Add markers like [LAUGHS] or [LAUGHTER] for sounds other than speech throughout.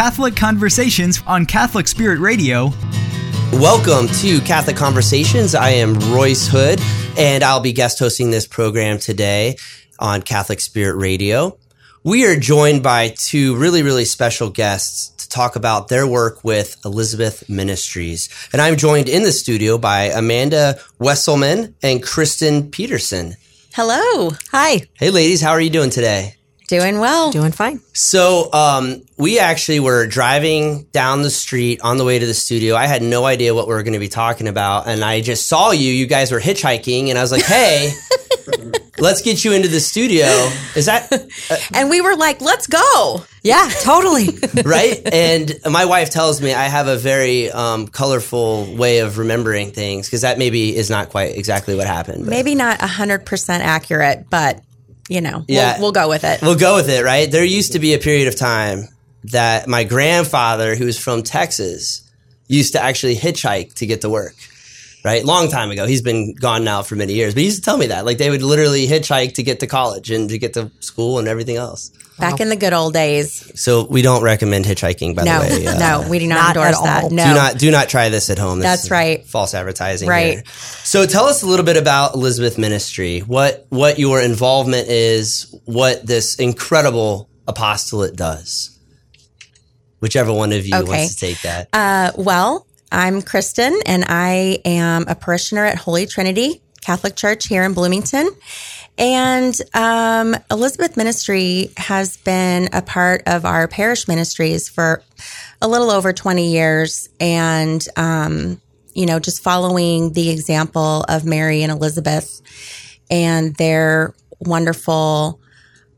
Catholic Conversations on Catholic Spirit Radio. Welcome to Catholic Conversations. I am Royce Hood, and I'll be guest hosting this program today on Catholic Spirit Radio. We are joined by two really, really special guests to talk about their work with Elizabeth Ministries. And I'm joined in the studio by Amanda Wesselman and Kristen Peterson. Hello. Hi. Hey, ladies, how are you doing today? Doing well. Doing fine. So, um, we actually were driving down the street on the way to the studio. I had no idea what we were going to be talking about. And I just saw you. You guys were hitchhiking. And I was like, hey, [LAUGHS] let's get you into the studio. Is that uh, [LAUGHS] And we were like, let's go. Yeah, totally. [LAUGHS] right? And my wife tells me I have a very um, colorful way of remembering things because that maybe is not quite exactly what happened. but- Maybe not 100% accurate, but, you know, Yeah. we'll, we'll go with it. We'll go with it, right? There used to be a period of time that my grandfather, who was from Texas, used to actually hitchhike to get to work. Right, long time ago. He's been gone now for many years, but he used to tell me that, like they would literally hitchhike to get to college and to get to school and everything else. Back in the good old days. So we don't recommend hitchhiking, by No, the way. [LAUGHS] Uh, no, we do not, not endorse at that. No. Do not do not try this at home. This That's right. False advertising. Right. here. So tell us a little bit about Elizabeth Ministry. What what your involvement is. What this incredible apostolate does. Whichever one of you Okay. wants to take that. Uh, well, I'm Kristen, and I am a parishioner at Holy Trinity Catholic Church here in Bloomington. And um, Elizabeth Ministry has been a part of our parish ministries for a little over 20 years. And, um, you know, just following the example of Mary and Elizabeth and their wonderful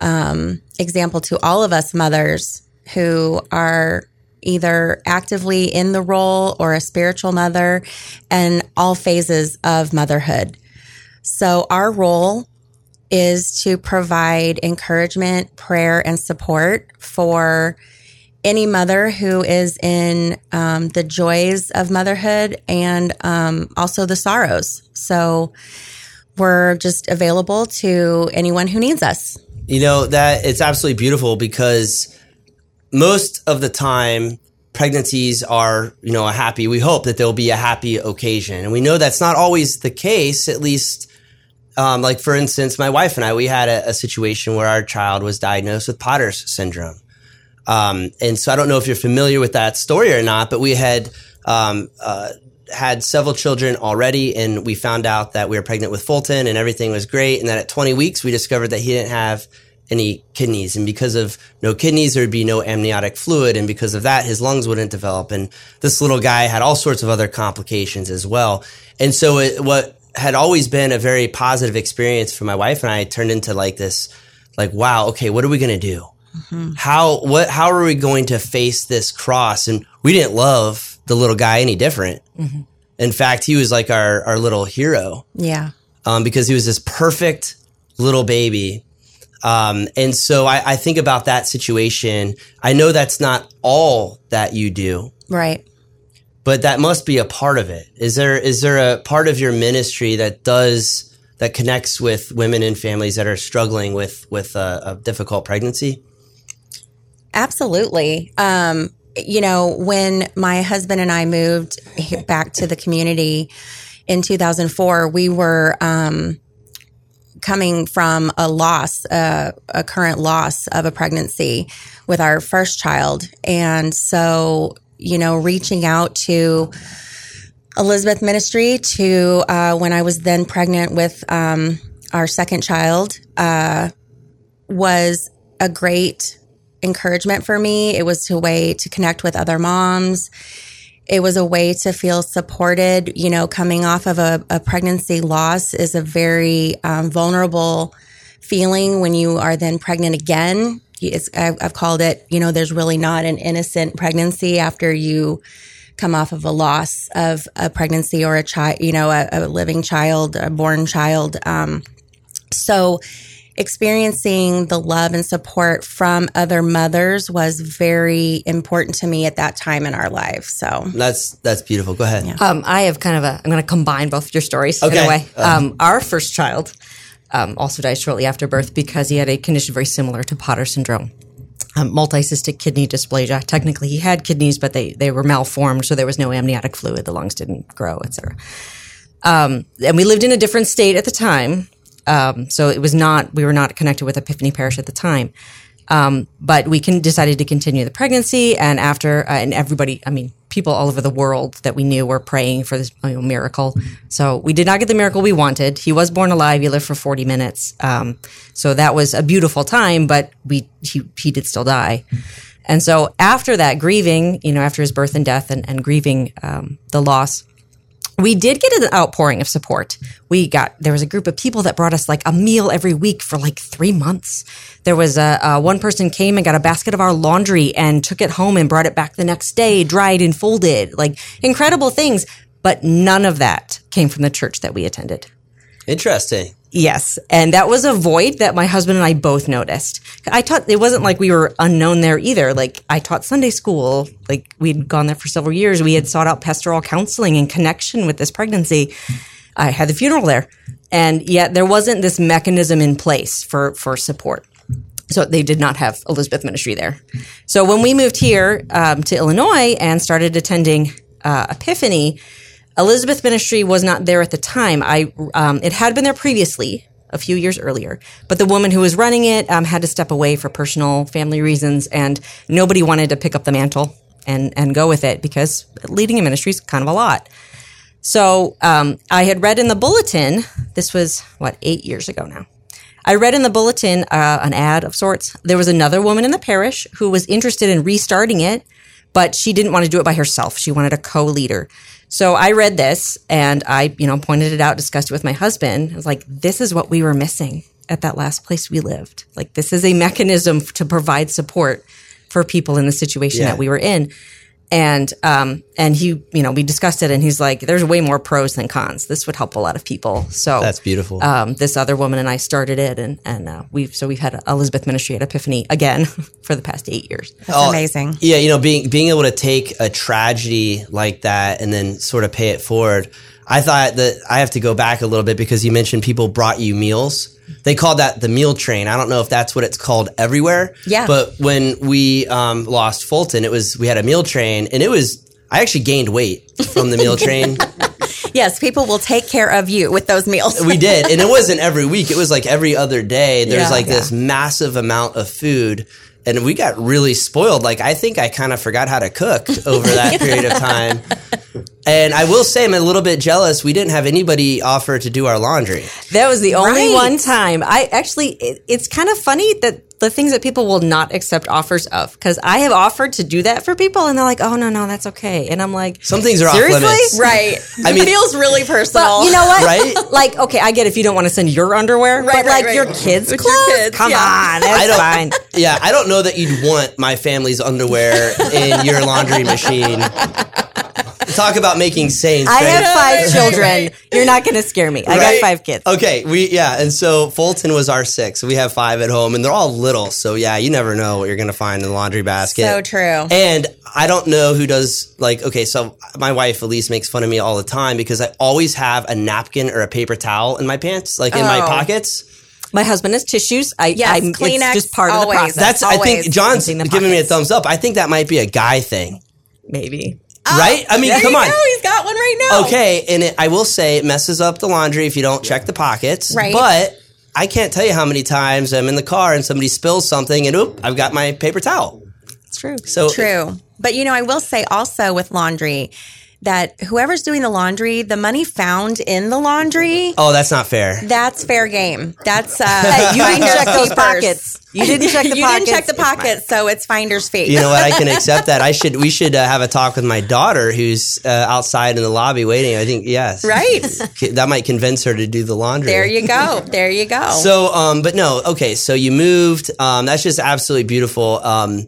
um, example to all of us mothers who are either actively in the role or a spiritual mother and all phases of motherhood. So, our role is to provide encouragement, prayer, and support for any mother who is in um, the joys of motherhood and um, also the sorrows. So, we're just available to anyone who needs us. You know that it's absolutely beautiful because most of the time pregnancies are, you know, a happy. We hope that there'll be a happy occasion, and we know that's not always the case. At least, um, like for instance, my wife and I, we had a, a situation where our child was diagnosed with Potter's syndrome, um, and so I don't know if you're familiar with that story or not, but we had. Um, uh, had several children already, and we found out that we were pregnant with Fulton, and everything was great. And then at 20 weeks, we discovered that he didn't have any kidneys, and because of no kidneys, there would be no amniotic fluid, and because of that, his lungs wouldn't develop. And this little guy had all sorts of other complications as well. And so, it, what had always been a very positive experience for my wife and I turned into like this, like, wow, okay, what are we gonna do? How what how are we going to face this cross? And we didn't love the little guy any different. In fact, he was like our our little hero Yeah. um, because he was this perfect little baby. Um, and so I, I think about that situation. I know that's not all that you do, Right. But that must be a part of it. Is there is there a part of your ministry that does that connects with women and families that are struggling with with a, a difficult pregnancy? Absolutely. Um, you know, when my husband and I moved back to the community in 2004, we were um, coming from a loss, uh, a current loss of a pregnancy with our first child. And so, you know, reaching out to Elizabeth Ministry to uh, when I was then pregnant with um, our second child uh, was a great encouragement for me. It was a way to connect with other moms. It was a way to feel supported. You know, coming off of a, a pregnancy loss is a very um, vulnerable feeling when you are then pregnant again. It's, I've, I've called it, you know, there's really not an innocent pregnancy after you come off of a loss of a pregnancy or a child, you know, a, a living child, a born child. Um, so experiencing the love and support from other mothers was very important to me at that time in our life. So That's that's beautiful. Go ahead. Um, I have kind of a. I'm going to combine both your stories Okay. in a way. Uh. Um, our first child um, also died shortly after birth because he had a condition very similar to Potter syndrome, um, multicystic kidney dysplasia. Technically, he had kidneys, but they they were malformed, so there was no amniotic fluid. The lungs didn't grow, etc. Um, and we lived in a different state at the time, um, so it was not we were not connected with Epiphany Parish at the time. Um, but we can decided to continue the pregnancy, and after uh, and everybody, I mean, people all over the world that we knew were praying for this you know, miracle. So we did not get the miracle we wanted. He was born alive. He lived for forty minutes. Um, so that was a beautiful time, but we he he did still die. And so after that, grieving, you know, after his birth and death, and, and grieving um, the loss, we did get an outpouring of support. We got there was a group of people that brought us like a meal every week for like three months. There was a, uh one person came and got a basket of our laundry and took it home and brought it back the next day, dried and folded, like incredible things. But none of that came from the church that we attended. Interesting. Yes. And that was a void that my husband and I both noticed. I taught, it wasn't like we were unknown there either. Like I taught Sunday school. Like we'd gone there for several years. We had sought out pastoral counseling in connection with this pregnancy. I had the funeral there. And yet there wasn't this mechanism in place for, for support. So they did not have Elizabeth Ministry there. So when we moved here um, to Illinois and started attending uh, Epiphany, Elizabeth Ministry was not there at the time. I um, it had been there previously, a few years earlier, but the woman who was running it um, had to step away for personal family reasons, and nobody wanted to pick up the mantle and and go with it because leading a ministry is kind of a lot. So um, I had read in the bulletin. This was what eight years ago now. I read in the bulletin uh, an ad of sorts. There was another woman in the parish who was interested in restarting it, but she didn't want to do it by herself. She wanted a co-leader. So I read this and I, you know, pointed it out, discussed it with my husband. I was like, this is what we were missing at that last place we lived. Like, this is a mechanism to provide support for people in the situation Yeah. that we were in. And, um, and he, you know, we discussed it and he's like, there's way more pros than cons. This would help a lot of people. So That's beautiful. um, this other woman and I started it, and and uh, we've so we've had Elizabeth Ministry at Epiphany again [LAUGHS] for the past eight years. That's amazing. Yeah, you know, being being able to take a tragedy like that and then sort of pay it forward. I thought that I have to go back a little bit because you mentioned people brought you meals. They called that the meal train. I don't know if that's what it's called everywhere. Yeah. But when we um, lost Fulton, it was we had a meal train, and it was I actually gained weight from the meal train. [LAUGHS] Yes, people will take care of you with those meals. we did, and it wasn't [LAUGHS] every week. It was like every other day. There's Yeah. like Yeah. this massive amount of food, and we got really spoiled. Like I think I kind of forgot how to cook over that [LAUGHS] period of time. And I will say, I'm a little bit jealous. We didn't have anybody offer to do our laundry. That was the only Right. one time. I actually, it, it's kind of funny that the things that people will not accept offers of because I have offered to do that for people, and they're like, "Oh no, no, that's okay," and I'm like, Some things are Seriously? off limits. right. I it mean- feels really personal. Well, you know what? Right? [LAUGHS] Like, okay, I get if you don't want to send your underwear, Right, but right, like right. your kids' With your clothes. kids, Come yeah. on, that's I don't- fine. Yeah, I don't know that you'd want my family's underwear in your laundry machine. [LAUGHS] Talk about making saints. I have five [LAUGHS] children. You're not going to scare me. I Right? got five kids. Okay, we yeah, and so Fulton was our six. We have five at home, and they're all little. So yeah, you never know what you're gonna find in the laundry basket. So true. And I don't know who does like. Okay, so my wife Elise makes fun of me all the time because I always have a napkin or a paper towel in my pants, like in my Oh. pockets. My husband has tissues. I, Yes, I'm, Kleenex, it's just part of the always. process. That's I Always. think John's Emptying the giving me a pockets. thumbs up. I think that might be a guy thing, maybe. Oh, right? I mean, There come you on. go. He's got one right now. Okay, and it, I will say it messes up the laundry if you don't check the pockets. Right. But I can't tell you how many times I'm in the car and somebody spills something and oop, I've got my paper towel. It's true. So True. But you know, I will say also with laundry that whoever's doing the laundry, the money found in the laundry, Oh, that's not fair. that's fair game. That's uh you didn't check those pockets. You didn't check [LAUGHS] the you pockets. didn't check the It's pockets, so it's finder's fee. You know what? I can [LAUGHS] accept that. I should. We should uh, have a talk with my daughter, who's uh, outside in the lobby waiting. I think yes, right. That might convince her to do the laundry. There you go. There you go. So, um, but no, okay. So you moved. Um, that's just absolutely beautiful. Um,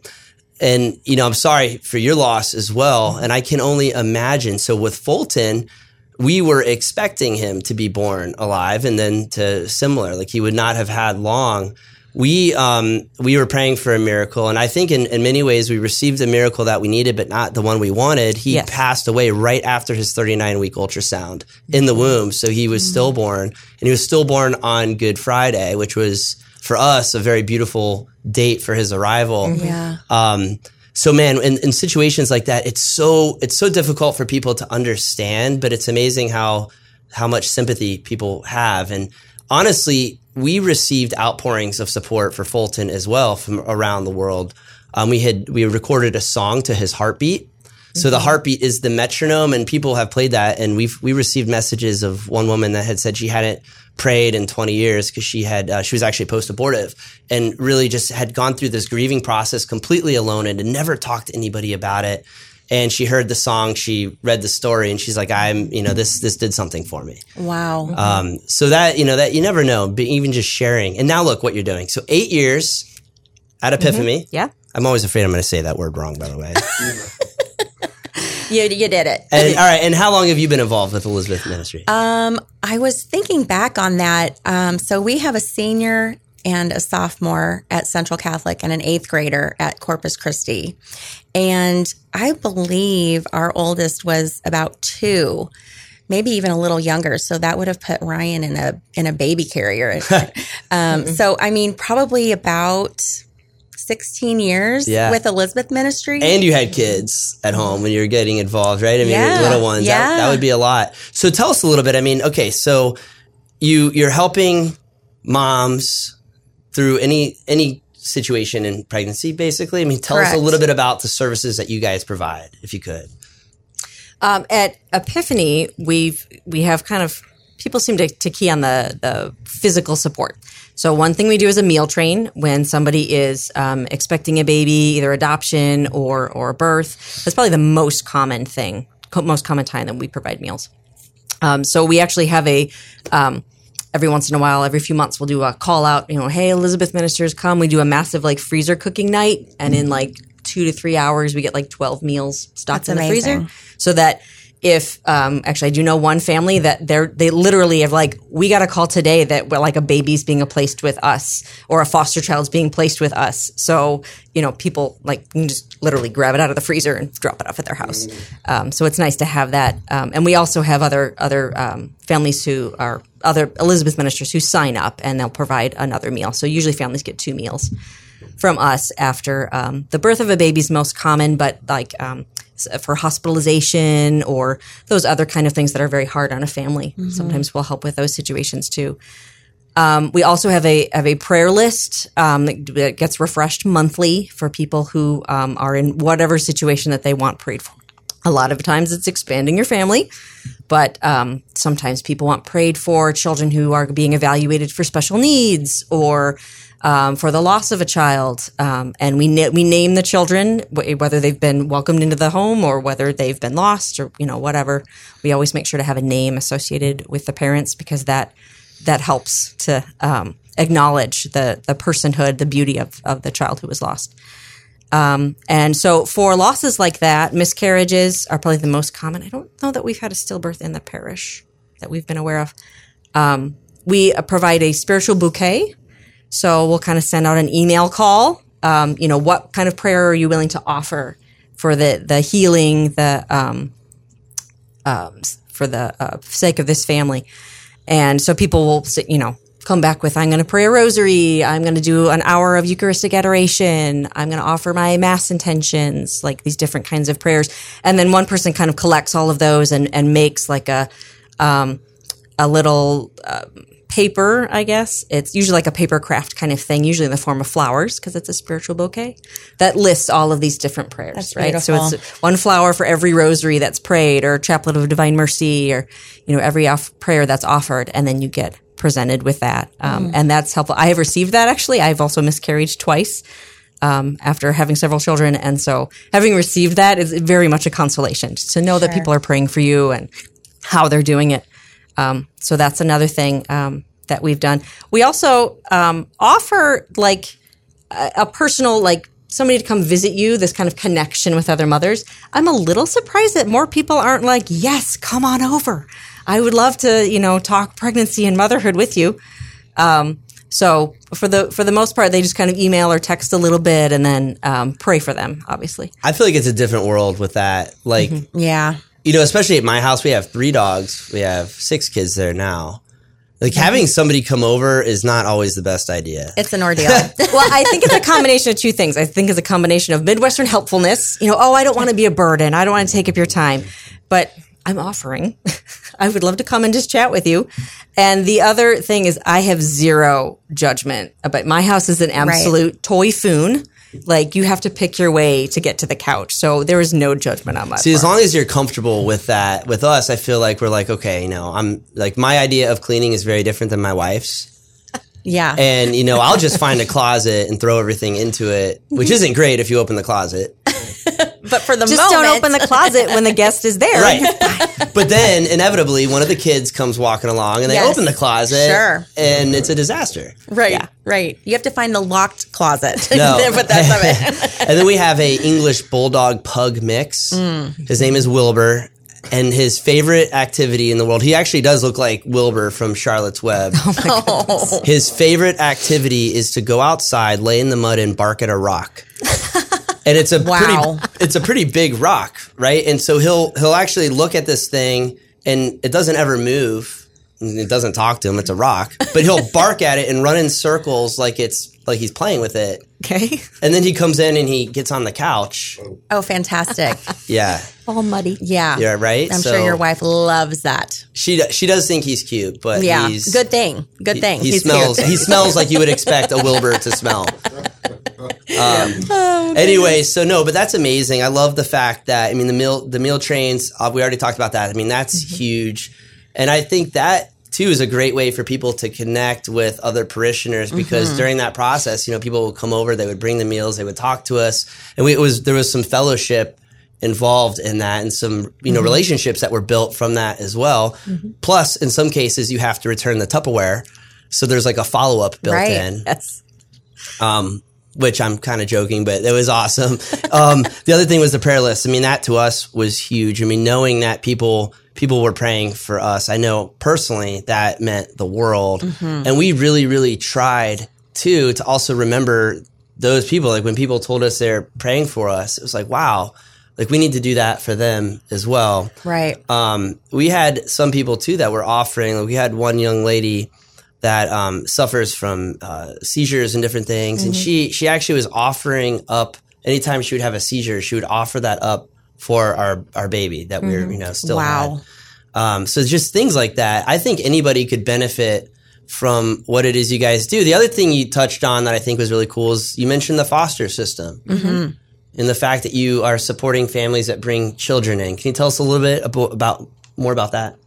and you know, I'm sorry for your loss as well. And I can only imagine. So with Fulton, we were expecting him to be born alive, and then to similar, like he would not have had long. We um, we were praying for a miracle, and I think in, in many ways we received the miracle that we needed, but not the one we wanted. He Yes. passed away right after his 39 week ultrasound in the womb, so he was stillborn, and he was stillborn on Good Friday, which was for us a very beautiful date for his arrival. Yeah. Um, so man, in, in situations like that, it's so it's so difficult for people to understand, but it's amazing how how much sympathy people have. And honestly, we received outpourings of support for Fulton as well from around the world. Um, we had we recorded a song to his heartbeat. So the heartbeat is the metronome, and people have played that. And we've we received messages of one woman that had said she hadn't prayed in 20 years because she had uh, she was actually post abortive and really just had gone through this grieving process completely alone and had never talked to anybody about it. And she heard the song, she read the story, and she's like, "I'm, you know, this this did something for me." Wow. Um, so that you know that you never know, but even just sharing. And now look what you're doing. So eight years at Epiphany. Yeah. I'm always afraid I'm going to say that word wrong, by the way. [LAUGHS] you, you did it. and, [LAUGHS] all right. And how long have you been involved with Elizabeth Ministry? Um, I was thinking back on that. Um, so we have a senior and a sophomore at Central Catholic and an eighth grader at Corpus Christi. And I believe our oldest was about two, maybe even a little younger. So that would have put Ryan in a in a baby carrier. [LAUGHS] um, so I mean, probably about 16 years Yeah. with Elizabeth Ministry. and you had kids at home when you were getting involved, right? I mean, Yeah, little ones. That, yeah. that would be a lot. So tell us a little bit. I mean, okay, so you you're helping moms through any any situation in pregnancy, basically. I mean, tell us a little bit about the services that you guys provide, if you could. Um, at Epiphany, we've we have kind of people seem to, to key on the the physical support. So one thing we do is a meal train when somebody is um, expecting a baby, either adoption or or birth. That's probably the most common thing, co- most common time that we provide meals. Um, so we actually have a um, every once in a while, every few months, we'll do a call out. You know, hey, Elizabeth ministers, come. We do a massive like freezer cooking night, and in like two to three hours, we get like twelve meals stocked That's in the amazing. freezer, so that if um, actually I do know one family that they're they literally have like we got a call today that like a baby's being placed with us or a foster child's being placed with us. So you know people like can just literally grab it out of the freezer and drop it off at their house. Um, so it's nice to have that. Um, and we also have other other um, families who are other Elizabeth ministers who sign up and they'll provide another meal. So usually families get two meals from us after um, the birth of a baby is most common, but like um, for hospitalization or those other kind of things that are very hard on a family, sometimes we'll help with those situations too. Um, we also have a have a prayer list um, that, that gets refreshed monthly for people who um, are in whatever situation that they want prayed for. A lot of times it's expanding your family, but um, sometimes people want prayed for children who are being evaluated for special needs or um, for the loss of a child. Um, and we na- we name the children wh- whether they've been welcomed into the home or whether they've been lost or you know whatever. We always make sure to have a name associated with the parents because that that helps to um, acknowledge the the personhood, the beauty of of the child who was lost. Um, and so for losses like that, miscarriages are probably the most common. I don't know that we've had a stillbirth in the parish that we've been aware of. Um, we uh, provide a spiritual bouquet. So we'll kind of send out an email call. Um, you know, what kind of prayer are you willing to offer for the, the healing, the, um, um, for the uh, sake of this family? And so people will, you know, come back with, I'm going to pray a rosary. I'm going to do an hour of Eucharistic adoration. I'm going to offer my mass intentions, like these different kinds of prayers. And then one person kind of collects all of those and, and makes like a, um, a little, uh, paper, I guess. It's usually like a paper craft kind of thing, usually in the form of flowers because it's a spiritual bouquet that lists all of these different prayers, That's right? So it's one flower for every rosary that's prayed or chaplet of divine mercy or, you know, every off- prayer that's offered. And then you get presented with that. Um, And that's helpful. I have received that actually. I've also miscarried twice. Um, after having several children. And so having received that is very much a consolation to know that people are praying for you and how they're doing it. Um, so that's another thing um, that we've done. We also um, offer like a, a personal like somebody to come visit you this kind of connection with other mothers i'm a little surprised that more people aren't like yes come on over i would love to you know talk pregnancy and motherhood with you um, so for the for the most part they just kind of email or text a little bit and then um, pray for them obviously I feel like it's a different world with that. Like, Yeah. you know, especially at my house, we have three dogs. We have six kids there now. Like having somebody come over is not always the best idea. It's an ordeal. [LAUGHS] well, I think it's a combination of two things. I think it's a combination of Midwestern helpfulness. You know, oh, I don't want to be a burden. I don't want to take up your time, but I'm offering. [LAUGHS] I would love to come and just chat with you. And the other thing is, I have zero judgment about my house is an absolute toy foon. Like you have to pick your way to get to the couch. So there is no judgment on my See, as long as you're comfortable with that, with us, I feel like we're like, okay, you know, I'm like, my idea of cleaning is very different than my wife's. [LAUGHS] yeah. And, you know, I'll just find a closet and throw everything into it, which [LAUGHS] isn't great if you open the closet. [LAUGHS] but for the just moment, don't open the closet when the guest is there. Right. [LAUGHS] but then inevitably one of the kids comes walking along and they Yes. open the closet. Sure. And it's a disaster. Right, right. You have to find the locked closet. [LAUGHS] No. but that's of it. and then we have a English bulldog pug mix. Mm. His name is Wilbur. And his favorite activity in the world, he actually does look like Wilbur from Charlotte's Web. Oh His favorite activity is to go outside, lay in the mud, and bark at a rock. And it's a Wow. pretty it's a pretty big rock, right? And so he'll he'll actually look at this thing and it doesn't ever move. It doesn't talk to him, it's a rock. But he'll [LAUGHS] bark at it and run in circles like it's like he's playing with it. Okay. And then he comes in and he gets on the couch. Oh, fantastic. Yeah. All muddy. Yeah. Yeah, right? I'm So- sure your wife loves that. She she does think he's cute, but Yeah. he's Good thing. Good thing. He He's smells cute. he smells like you would expect a [LAUGHS] Wilbur to smell. [LAUGHS] Um, anyway, so no, but that's amazing. I love the fact that I mean the meal the meal trains. Uh, we already talked about that. I mean that's huge, and I think that too is a great way for people to connect with other parishioners because during that process, you know, people would come over, they would bring the meals, they would talk to us, and we, it was there was some fellowship involved in that and some you know relationships that were built from that as well. Plus, in some cases, you have to return the Tupperware, so there's like a follow up built Right. in Yes. um, which I'm kind of joking, but it was awesome. Um, the other thing was the prayer list. I mean, that to us was huge. I mean, knowing that people people were praying for us, I know personally that meant the world, and we really, really tried too to also remember those people. Like when people told us they're praying for us, it was like, wow, like we need to do that for them as well right. um, we had some people too that were offering. Like we had one young lady that um, suffers from uh, seizures and different things, and she she actually was offering up anytime she would have a seizure, she would offer that up for our our baby that we're you know still Wow. had. Um, so just things like that. I think anybody could benefit from what it is you guys do. The other thing you touched on that I think was really cool is you mentioned the foster system. And the fact that you are supporting families that bring children in. Can you tell us a little bit about, about more about that?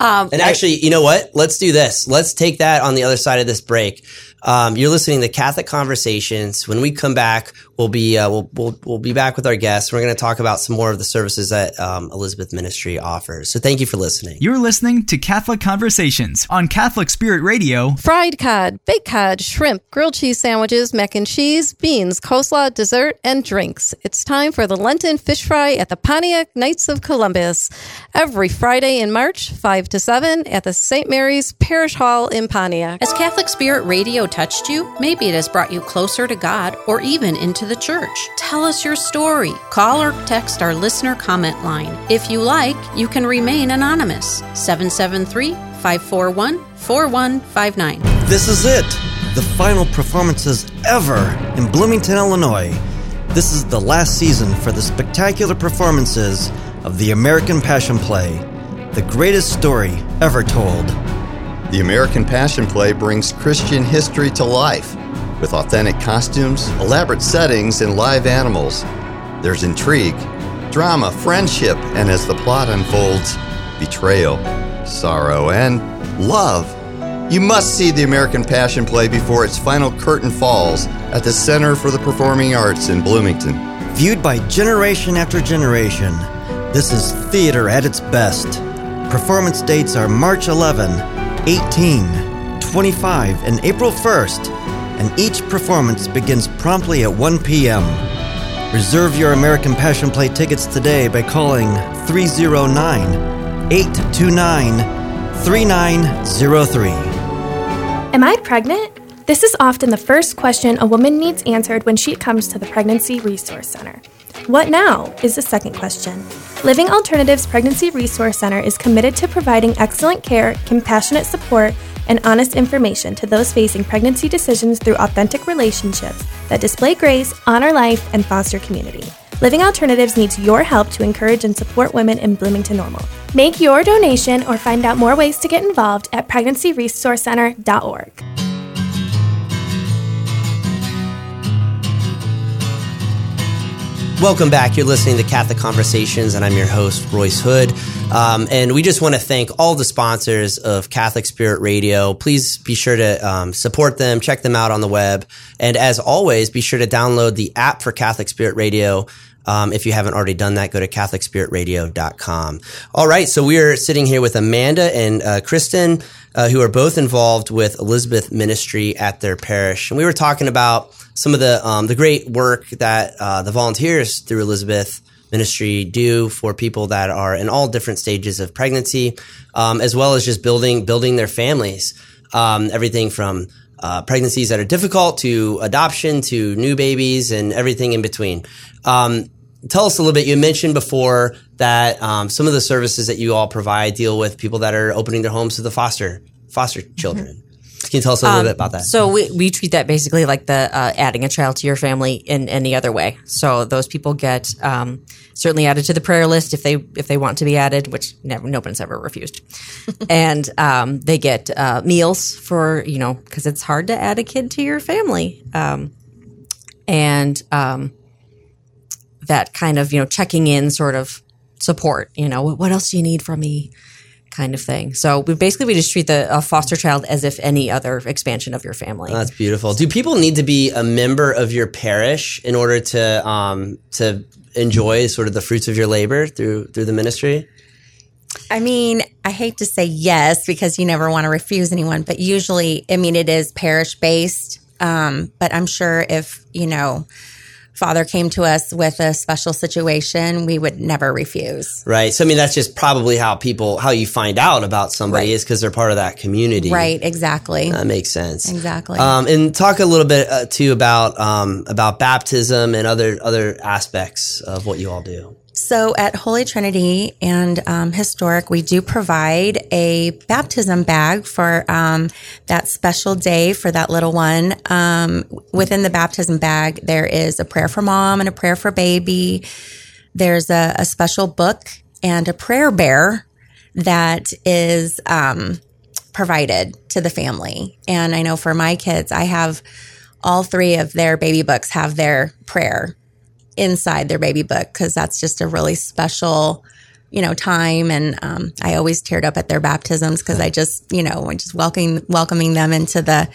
Um, And actually, you know what? Let's do this. Let's take that on the other side of this break. Um, you're listening to Catholic Conversations. When we come back, we'll be uh, we'll, we'll we'll be back with our guests. We're going to talk about some more of the services that um, Elizabeth Ministry offers. So thank you for listening. You're listening to Catholic Conversations on Catholic Spirit Radio. Fried cod, baked cod, shrimp, grilled cheese sandwiches, mac and cheese, beans, coleslaw, dessert, and drinks. It's time for the Lenten fish fry at the Pontiac Knights of Columbus. Every Friday in March, 5 to 7 at the St. Mary's Parish Hall in Pontiac. Has Catholic Spirit Radio touched you? Maybe it has brought you closer to God or even into the church. Tell us your story. Call or text our listener comment line. If you like, you can remain anonymous. 773 541 4159. This is it! The final performances ever in Bloomington, Illinois. This is the last season for the spectacular performances of the American Passion Play, the greatest story ever told. The American Passion Play brings Christian history to life with authentic costumes, elaborate settings, and live animals. There's intrigue, drama, friendship, and as the plot unfolds, betrayal, sorrow, and love. You must see the American Passion Play before its final curtain falls at the Center for the Performing Arts in Bloomington. Viewed by generation after generation, this is theater at its best. Performance dates are March 11, 18, 25, and April 1st, and each performance begins promptly at 1 p.m. Reserve your American Passion Play tickets today by calling 309 829 3903. Am I pregnant? This is often the first question a woman needs answered when she comes to the Pregnancy Resource Center. What now? is the second question. Living Alternatives Pregnancy Resource Center is committed to providing excellent care, compassionate support, and honest information to those facing pregnancy decisions through authentic relationships that display grace, honor life, and foster community. Living Alternatives needs your help to encourage and support women in Bloomington Normal. Make your donation or find out more ways to get involved at pregnancyresourcecenter.org. Welcome back. You're listening to Catholic Conversations, and I'm your host, Royce Hood. Um, and we just want to thank all the sponsors of Catholic Spirit Radio. Please be sure to um, support them, check them out on the web. And as always, be sure to download the app for Catholic Spirit Radio. Um, if you haven't already done that, go to CatholicSpiritRadio.com. All right, so we are sitting here with Amanda and uh, Kristen, uh, who are both involved with Elizabeth Ministry at their parish. And we were talking about some of the um, the great work that uh, the volunteers through Elizabeth Ministry do for people that are in all different stages of pregnancy, um, as well as just building building their families. Um, everything from uh, pregnancies that are difficult to adoption to new babies and everything in between. Um, tell us a little bit. You mentioned before that um, some of the services that you all provide deal with people that are opening their homes to the foster foster children. Can you tell us a little bit about that? So we, we treat that basically like the uh, adding a child to your family in any other way. So those people get um, certainly added to the prayer list if they if they want to be added, which never nobody's ever refused, [LAUGHS] and um, they get uh, meals for you know because it's hard to add a kid to your family, um, and um, that kind of you know checking in sort of support. You know what else do you need from me? Kind of thing. So we basically we just treat the a foster child as if any other expansion of your family. Oh, that's beautiful. Do people need to be a member of your parish in order to um, to enjoy sort of the fruits of your labor through through the ministry? I mean, I hate to say yes because you never want to refuse anyone, but usually, I mean, it is parish based. Um, but I'm sure if you know father came to us with a special situation, we would never refuse. Right. So I mean, that's just probably how people how you find out about somebody Right. is because they're part of that community. Right. Exactly. That makes sense. Exactly. Um, and talk a little bit uh, too about um, about baptism and other other aspects of what you all do. So at Holy Trinity and um, Historic, we do provide a baptism bag for um, that special day for that little one. Um, within the baptism bag, there is a prayer for mom and a prayer for baby. There's a, a special book and a prayer bear that is um, provided to the family. And I know for my kids, I have all three of their baby books have their prayer inside their baby book because that's just a really special you know time. And um, i always teared up at their baptisms because i just you know just welcoming welcoming them into the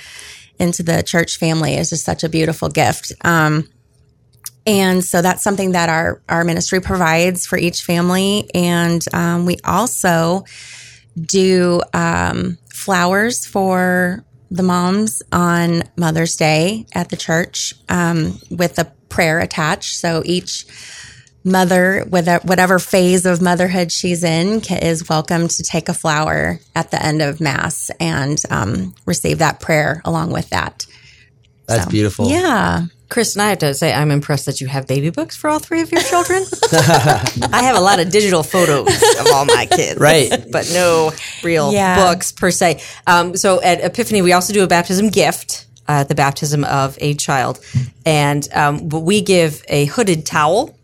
into the church family is just such a beautiful gift. Um, and so that's something that our our ministry provides for each family. And um, we also do um, flowers for the moms on Mother's Day at the church um, with a prayer attached. So each mother, whether whatever phase of motherhood she's in, is welcome to take a flower at the end of Mass and um, receive that prayer along with that. That's So, beautiful. Yeah. Kristen, I have to say, I'm impressed that you have baby books for all three of your children. [LAUGHS] I have a lot of digital photos of all my kids, Right. But no real Yeah. books per se. Um, so at Epiphany, we also do a baptism gift uh, the baptism of a child, and um, we give a hooded towel.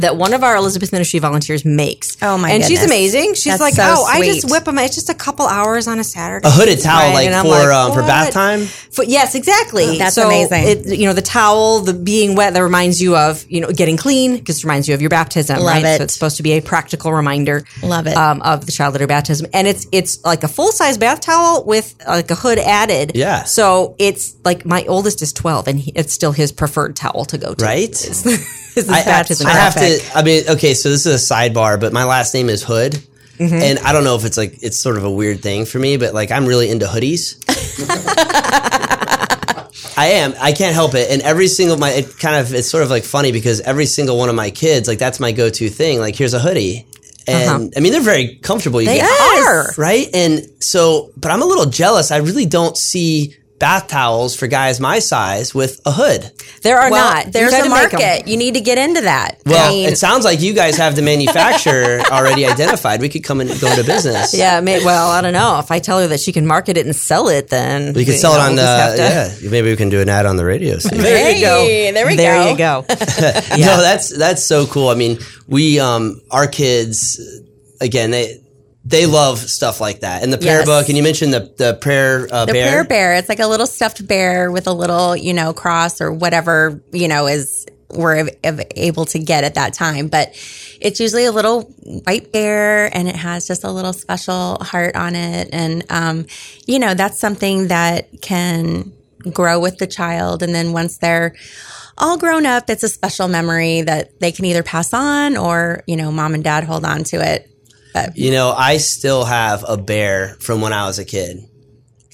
That one of our Elizabeth Ministry volunteers makes. Oh, my And she's amazing. She's That's like, so oh, I just whip them. It's just a couple hours on a Saturday. A hooded towel, fine. like And I'm for um, for bath time. For, yes, exactly. That's So amazing. It, you know, the towel, the being wet, that reminds you of you know getting clean because it reminds you of your baptism, Love right? it. So it's supposed to be a practical reminder. Love it. um, of the child at her baptism, and it's it's like a full size bath towel with like a hood added. Yeah. So it's like my oldest is twelve, and he, it's still his preferred towel to go to. Right? Is [LAUGHS] this I, I, baptism I have perfect. I mean, okay, so this is a sidebar, but my last name is Hood, Mm-hmm. and I don't know if it's like it's sort of a weird thing for me, but like I'm really into hoodies. [LAUGHS] I am. I can't help it. And every single my it kind of it's sort of like funny because every single one of my kids like that's my go to thing. Like here's a hoodie. And I mean they're very comfortable. You Uh-huh. They get- are. right? And so, but I'm a little jealous. I really don't see bath towels for guys my size with a hood. There are Well, not. there's You a gotta make 'em. market. You need to get into that. Well, I mean, it sounds like you guys have the manufacturer [LAUGHS] already identified. We could come and go into business. Yeah, may, well, I don't know. If I tell her that she can market it and sell it, then We could you sell it on we'll the just to- yeah. Maybe we can do an ad on the radio. [LAUGHS] station. There you go. There we there go. you go. [LAUGHS] No, that's that's so cool. I mean, we um our kids again they they love stuff like that. And the prayer Yes. book, and you mentioned the the prayer uh, the bear. prayer bear. It's like a little stuffed bear with a little, you know, cross or whatever, you know, is we're able to get at that time. But it's usually a little white bear and it has just a little special heart on it. And, um, you know, that's something that can grow with the child. And then once they're all grown up, it's a special memory that they can either pass on or, you know, mom and dad hold on to it. But You know, I still have a bear from when I was a kid.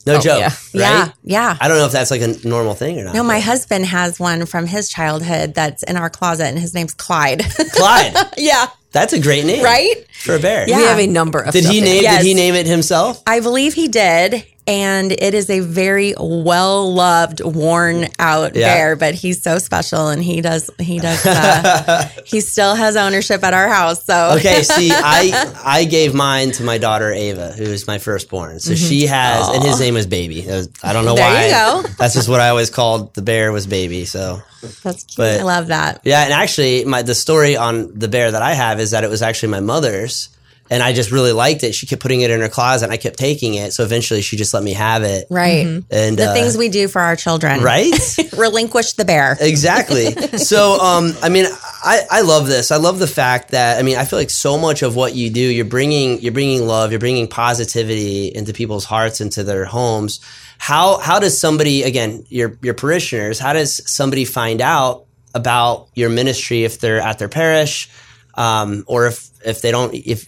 No oh, joke, yeah. right? yeah, yeah. I don't know if that's like a normal thing or not. No, my husband has one from his childhood that's in our closet, and his name's Clyde. [LAUGHS] Clyde. yeah, That's a great name, right. For a bear. Yeah. We have a number of. Did he name? Yes. Did he name it himself? I believe he did, and it is a very well loved, worn out Yeah. bear. But he's so special, and he does he does uh, [LAUGHS] he still has ownership at our house. So Okay, see, I [LAUGHS] I gave mine to my daughter Ava, who is my firstborn. So she has, and his name was Baby. Was- I don't know There why. you go. That's just what I always called the bear was Baby. So, that's cute. But- I love that. yeah, and actually, my the story on the bear that I have is that it was actually my mother's, and I just really liked it. She kept putting it in her closet, and I kept taking it. So eventually, she just let me have it. Right. And The uh, things we do for our children. right. [LAUGHS] Relinquish the bear. exactly. [LAUGHS] So, um, I mean, I, I love this. I love the fact that I mean, I feel like so much of what you do, you're bringing you're bringing love, you're bringing positivity into people's hearts, into their homes. How how does somebody again your your parishioners? How does somebody find out about your ministry if they're at their parish, um, or if if they don't if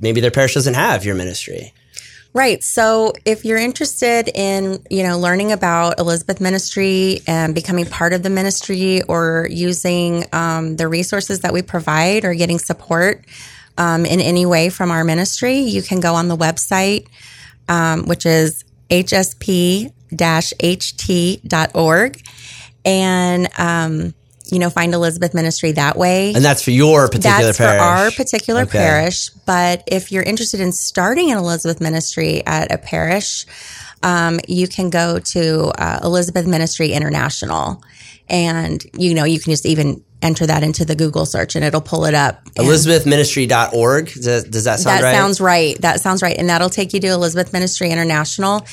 maybe their parish doesn't have your ministry? Right. So if you're interested in, you know, learning about Elizabeth Ministry and becoming part of the ministry or using um, the resources that we provide or getting support um, in any way from our ministry, you can go on the website, um, which is hsp-ht.org and, um, you know, find Elizabeth Ministry that way. And that's for your particular That's parish. for our particular Okay. parish. But if you're interested in starting an Elizabeth ministry at a parish, um, you can go to uh, Elizabeth Ministry International. And, you know, you can just even enter that into the Google search and it'll pull it up. ElizabethMinistry.org. Does, does that sound that right? That sounds right. That sounds right. And that'll take you to Elizabeth Ministry International.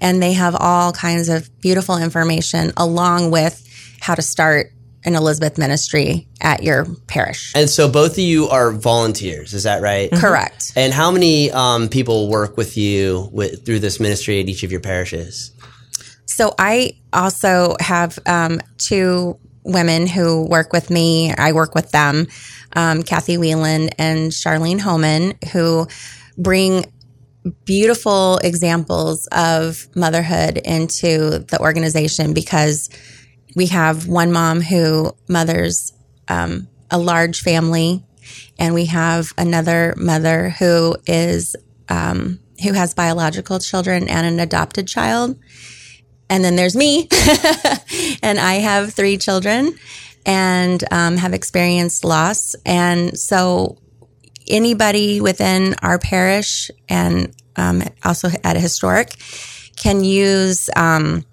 And they have all kinds of beautiful information along with how to start an Elizabeth ministry at your parish. And so both of you are volunteers, is that right? Correct. And how many um, people work with you with, through this ministry at each of your parishes? So I also have um, two women who work with me. I work with them, um, Kathy Whelan and Charlene Homan, who bring beautiful examples of motherhood into the organization because we have one mom who mothers um, a large family, and we have another mother who is um, who has biological children and an adopted child. And then there's me, [LAUGHS] and I have three children and um, have experienced loss. And so, anybody within our parish and um, also at a historic can use um,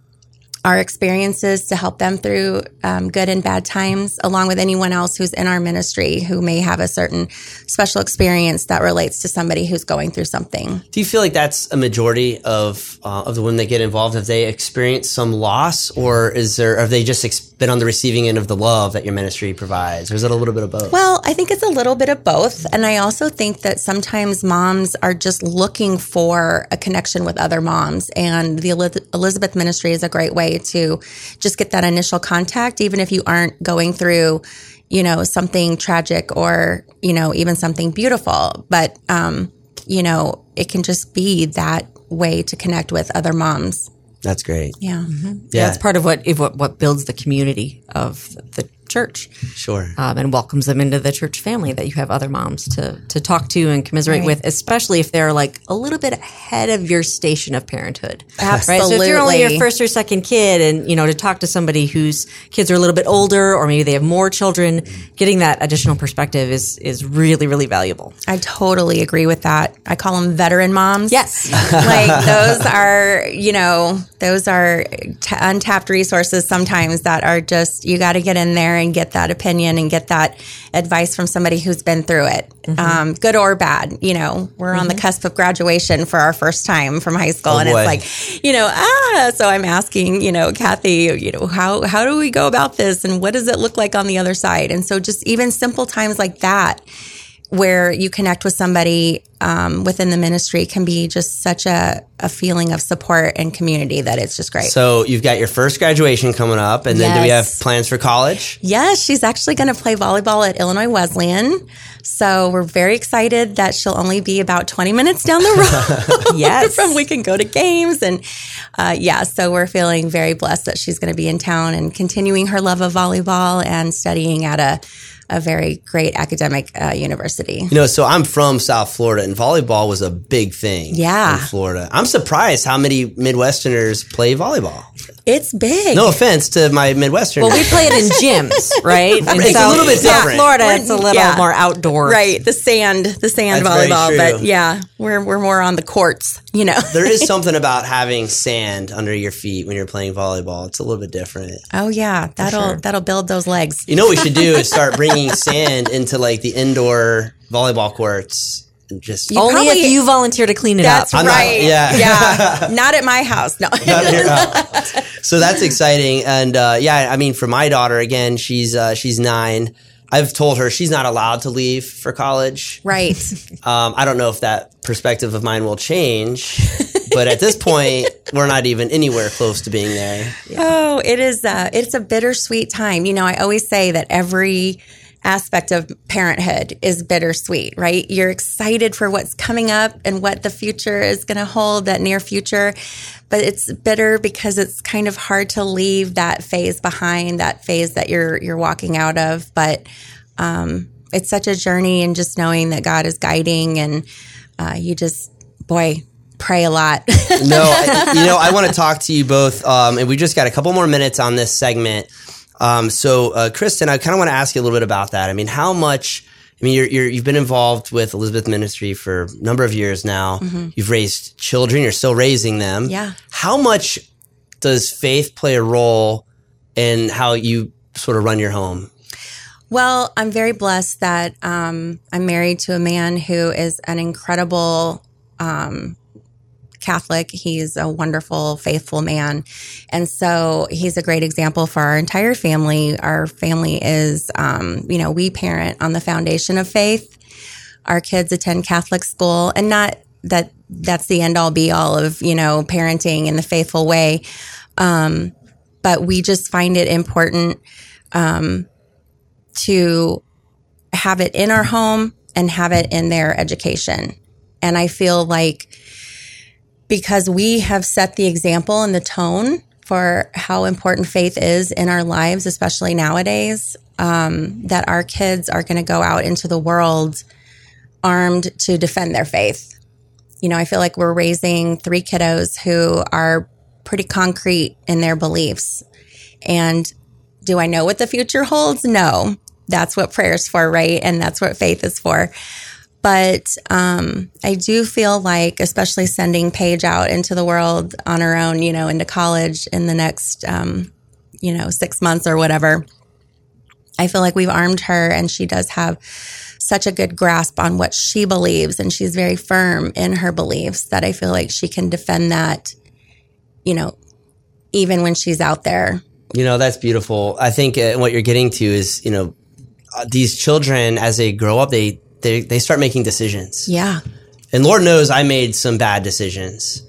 our experiences to help them through um, good and bad times, along with anyone else who's in our ministry who may have a certain special experience that relates to somebody who's going through something. Do you feel like that's a majority of uh, of the women that get involved? Have they experienced some loss, or is there have they just ex- been on the receiving end of the love that your ministry provides, or is it a little bit of both? Well, I think it's a little bit of both. And I also think that sometimes moms are just looking for a connection with other moms. And the Elizabeth Ministry is a great way to just get that initial contact, even if you aren't going through, you know, something tragic or, you know, even something beautiful. But, um, you know, it can just be that way to connect with other moms. that's great. Yeah. Yeah, Yeah. it's part of what what what builds the community of the church Sure. um, and welcomes them into the church family that you have other moms to to talk to and commiserate with, especially if they're like a little bit ahead of your station of parenthood. Right. So if you're only your first or second kid, and you know to talk to somebody whose kids are a little bit older, or maybe they have more children, getting that additional perspective is is really really valuable. I totally agree with that. I call them veteran moms. Yes. [LAUGHS] like those are, you know, those are t- untapped resources sometimes that are just, you got to get in there and get that opinion and get that advice from somebody who's been through it, um, good or bad. You know, we're on the cusp of graduation for our first time from high school. Oh, and boy. it's like, you know, ah, so I'm asking, you know, Kathy, you know, how, how do we go about this and what does it look like on the other side? And so just even simple times like that, where you connect with somebody um, within the ministry can be just such a, a feeling of support and community that it's just great. So you've got your first graduation coming up, and then do we have plans for college? yes, she's actually going to play volleyball at Illinois Wesleyan. So we're very excited that she'll only be about 20 minutes down the [LAUGHS] road. [LAUGHS] Yes. from we can go to games. And uh, yeah, so we're feeling very blessed that she's going to be in town and continuing her love of volleyball and studying at a, a very great academic uh, university. You know, so I'm from South Florida, and volleyball was a big thing. Yeah. in Florida. I'm surprised how many Midwesterners play volleyball. It's big. No offense to my Midwestern. Well, we play it in [LAUGHS] gyms, right? In It's a little bit South different. Florida, it's a little Yeah. more outdoor. Right, the sand, the sand That's very volleyball, true. but yeah, we're we're more on the courts, you know. there is [LAUGHS] something about having sand under your feet when you're playing volleyball. It's a little bit different. oh yeah, that'll that'll build those legs. You know what we should do is start [LAUGHS] bringing sand into like the indoor volleyball courts and just You Only probably- if you volunteer to clean it That's up. I'm not- right. yeah. yeah, [LAUGHS] not at my house. No. [LAUGHS] so that's exciting and uh, yeah i mean for my daughter again she's uh, she's nine i've told her she's not allowed to leave for college right. [LAUGHS] um, i don't know if that perspective of mine will change but at this point we're not even anywhere close to being there Oh, it is. Uh, it's a bittersweet time. You know, I always say that every aspect of parenthood is bittersweet, right? You're excited for what's coming up and what the future is going to hold, that near future, but it's bitter because it's kind of hard to leave that phase behind, that phase that you're you're walking out of. But um, it's such a journey, and just knowing that God is guiding, and uh, you just, boy, pray a lot. no I, you know i [LAUGHS] want to talk to you both um, and we just got a couple more minutes on this segment um, so uh, kristen i kind of want to ask you a little bit about that i mean how much I mean, you're, you're, you've been involved with Elizabeth Ministry for a number of years now. You've raised children. You're still raising them. Yeah. How much does faith play a role in how you sort of run your home? Well, I'm very blessed that um, I'm married to a man who is an incredible um, Catholic. He's a wonderful, faithful man. And so he's a great example for our entire family. Our family is, um, you know, we parent on the foundation of faith. Our kids attend Catholic school and not that that's the end all be all of, you know, parenting in the faithful way. Um, but we just find it important um, to have it in our home and have it in their education. And I feel like because we have set the example and the tone for how important faith is in our lives, especially nowadays, um, that our kids are going to go out into the world armed to defend their faith. You know, I feel like we're raising three kiddos who are pretty concrete in their beliefs. And do I know what the future holds? No. That's what prayer's for, right? And that's what faith is for. But um, I do feel like, especially sending Paige out into the world on her own, you know, into college in the next, um, you know, six months or whatever, I feel like we've armed her and she does have such a good grasp on what she believes. And she's very firm in her beliefs that I feel like she can defend that, you know, even when she's out there You know, that's beautiful. I think uh, what you're getting to is, you know, uh, these children as they grow up, they, they, they start making decisions. Yeah. And Lord knows I made some bad decisions,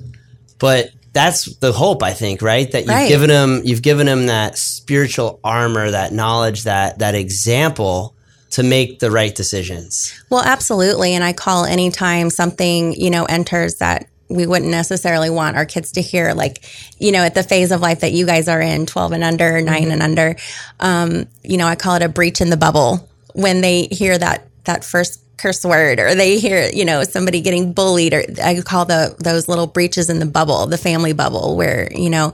but that's the hope, I think, right? That you've Right. given them, you've given them that spiritual armor, that knowledge, that, that example to make the right decisions. Well, absolutely. And I call anytime something, you know, enters that we wouldn't necessarily want our kids to hear like you know at the phase of life that you guys are in 12 and under 9 and under um, you know i call it a breach in the bubble when they hear that that first curse word or they hear you know somebody getting bullied or i call the those little breaches in the bubble the family bubble where you know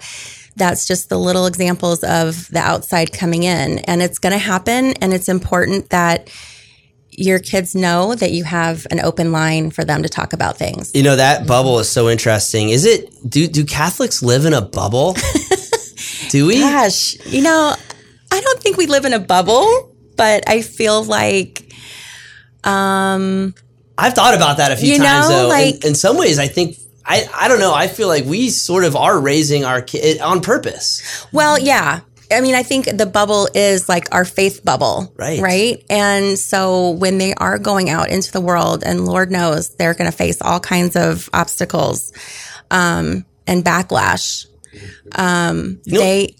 that's just the little examples of the outside coming in and it's going to happen and it's important that your kids know that you have an open line for them to talk about things. You know that bubble is so interesting. Is it do do Catholics live in a bubble? [LAUGHS] do we? Gosh, you know, I don't think we live in a bubble, but I feel like um I've thought about that a few You times know, though. like- in, in some ways I think I, I don't know. I feel like we sort of are raising our kid on purpose. Well, yeah. I mean, I think the bubble is like our faith bubble. Right. Right. And so when they are going out into the world, and Lord knows they're going to face all kinds of obstacles um, and backlash, um, know- they,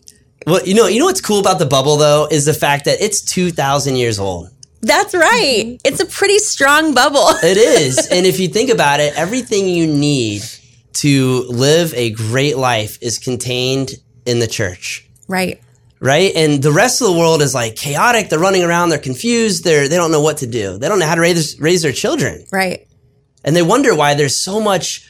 Well, you know, you know what's cool about the bubble though is the fact that it's two thousand years old. That's right. Mm-hmm. It's a pretty strong bubble. [LAUGHS] It is. and if you think about it, everything you need to live a great life is contained in the church. right. Right. And the rest of the world is like chaotic. They're running around. They're confused. They're, they don't know what to do. They don't know how to raise, raise their children. Right. And they wonder why there's so much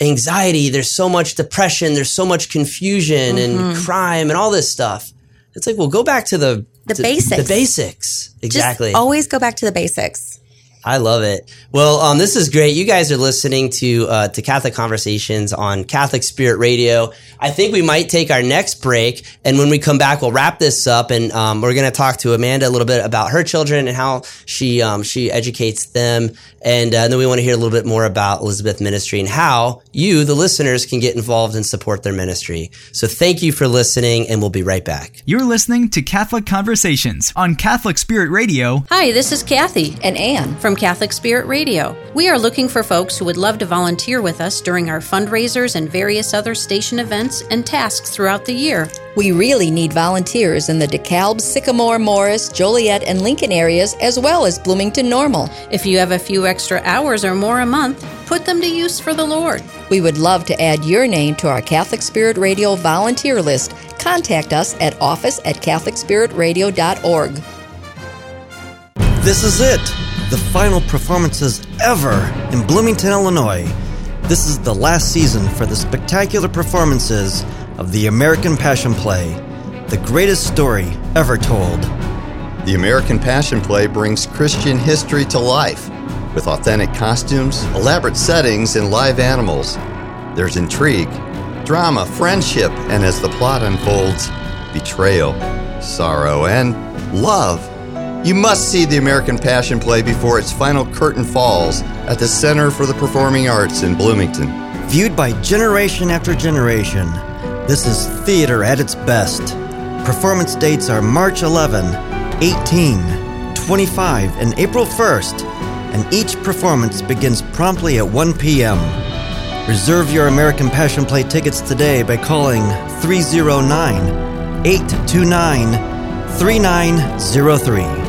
anxiety. There's so much depression. There's so much confusion and mm-hmm. crime and all this stuff. It's like, well, go back to the, The basics. The basics. Exactly. Just always go back to the basics. I love it. Well, um, this is great. You guys are listening to uh, to Catholic Conversations on Catholic Spirit Radio. I think we might take our next break, and when we come back, we'll wrap this up, and um, we're going to talk to Amanda a little bit about her children and how she um, she educates them, and, uh, then we want to hear a little bit more about Elizabeth Ministry and how you, the listeners, can get involved and support their ministry. So, thank you for listening, and we'll be right back. You're listening to Catholic Conversations on Catholic Spirit Radio. Hi, this is Kathy And Anne. from Catholic Spirit Radio. We are looking for folks who would love to volunteer with us during our fundraisers and various other station events and tasks throughout the year. We really need volunteers in the DeKalb, Sycamore, Morris, Joliet, and Lincoln areas, as well as Bloomington Normal. If you have a few extra hours or more a month, put them to use for the Lord. We would love to add your name to our Catholic Spirit Radio volunteer list. Contact us at office at CatholicSpiritRadio.org. This is it! The final performances ever in Bloomington, Illinois. This is the last season for the spectacular performances of the American Passion Play, the greatest story ever told. The American Passion Play brings Christian history to life with authentic costumes, elaborate settings, and live animals. There's intrigue, drama, friendship, and as the plot unfolds, betrayal, sorrow, and love. You must see the American Passion Play before its final curtain falls at the Center for the Performing Arts in Bloomington. Viewed by generation after generation, this is theater at its best. Performance dates are March 11, 18, 25, and April 1st, and each performance begins promptly at 1 p.m. Reserve your American Passion Play tickets today by calling 309 829 3903.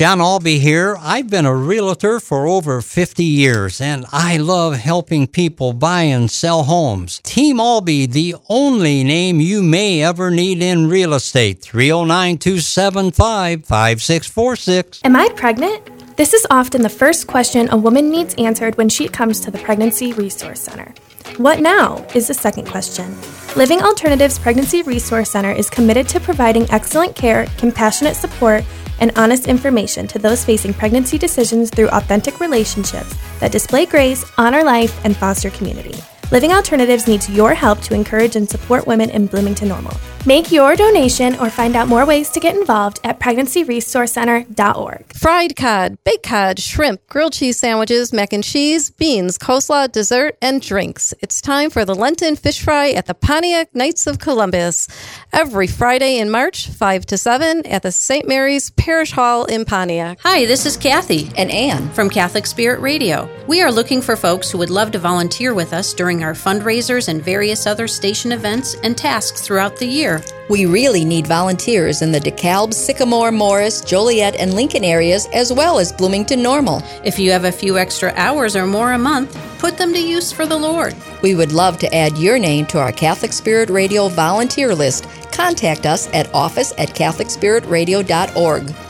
John Albee here. I've been a realtor for over 50 years and I love helping people buy and sell homes. Team Albee, the only name you may ever need in real estate. 309 275 5646. Am I pregnant? This is often the first question a woman needs answered when she comes to the Pregnancy Resource Center. What now is the second question. Living Alternatives Pregnancy Resource Center is committed to providing excellent care, compassionate support, and honest information to those facing pregnancy decisions through authentic relationships that display grace, honor life, and foster community. Living Alternatives needs your help to encourage and support women in Bloomington Normal. Make your donation or find out more ways to get involved at pregnancyresourcecenter.org. Fried cod, baked cod, shrimp, grilled cheese sandwiches, mac and cheese, beans, coleslaw, dessert, and drinks. It's time for the Lenten fish fry at the Pontiac Knights of Columbus. Every Friday in March, 5 to 7 at the St. Mary's Parish Hall in Pontiac. Hi, this is Kathy And Anne. from Catholic Spirit Radio. We are looking for folks who would love to volunteer with us during our fundraisers and various other station events and tasks throughout the year. We really need volunteers in the DeKalb, Sycamore, Morris, Joliet, and Lincoln areas, as well as Bloomington Normal. If you have a few extra hours or more a month, Put them to use for the Lord. We would love to add your name to our Catholic Spirit Radio volunteer list. Contact us at office at CatholicSpiritRadio.org.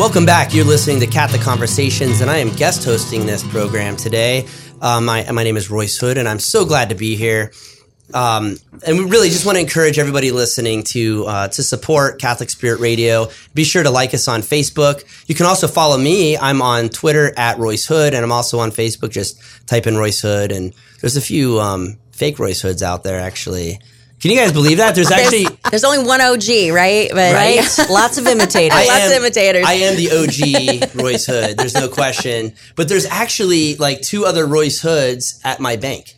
Welcome back. You're listening to Catholic Conversations, and I am guest hosting this program today. Uh, my, my name is Royce Hood, and I'm so glad to be here. Um, and we really just want to encourage everybody listening to uh, to support Catholic Spirit Radio. Be sure to like us on Facebook. You can also follow me. I'm on Twitter at Royce Hood, and I'm also on Facebook. Just type in Royce Hood, and there's a few um, fake Royce Hoods out there actually. Can you guys believe that? There's actually There's only one OG, right? But Right? [LAUGHS] Lots of imitators. I Lots am- of imitators. I am the OG Royce Hood. There's no question. But there's actually like two other Royce Hoods at my bank.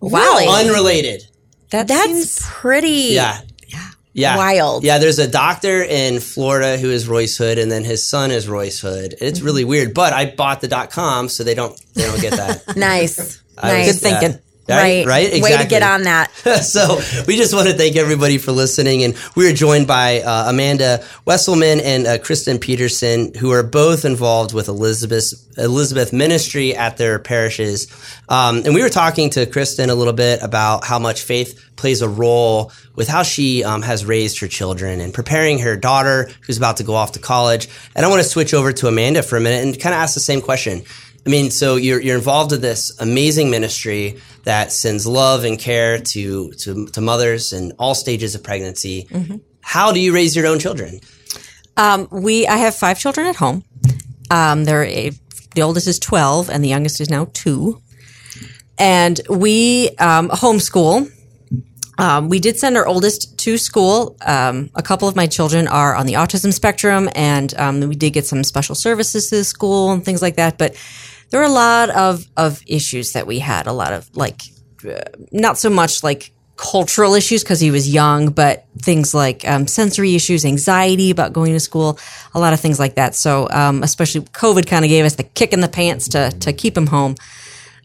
wow. Unrelated. That That's pretty Yeah. Yeah. wild. Yeah, there's a doctor in Florida who is Royce Hood and then his son is Royce Hood. It's Mm-hmm. really weird, but I bought the dot com so they don't they don't get that. [LAUGHS] Nice. I nice. was- Good thinking. yeah. Right. Right? Way to Exactly. get on that. [LAUGHS] so we just want to thank everybody for listening. And we are joined by uh, Amanda Wesselman and uh, Kristen Peterson, who are both involved with Elizabeth Elizabeth Ministry at their parishes. Um, and we were talking to Kristen a little bit about how much faith plays a role with how she um, has raised her children and preparing her daughter who's about to go off to college. And I want to switch over to Amanda for a minute and kind of ask the same question. I mean, so you're you're involved in this amazing ministry that sends love and care to to, to mothers in all stages of pregnancy. How do you raise your own children? Um, we I have five children at home. Um, they're a, the oldest is twelve, and the youngest is now two. And we um, homeschool. Um, we did send our oldest to school. Um, a couple of my children are on the autism spectrum, and um, we did get some special services to the school and things like that. But there were a lot of of issues that we had. A lot of like, uh, not so much like cultural issues because he was young, but things like um, sensory issues, anxiety about going to school, a lot of things like that. So, um, especially COVID kind of gave us the kick in the pants to to keep him home.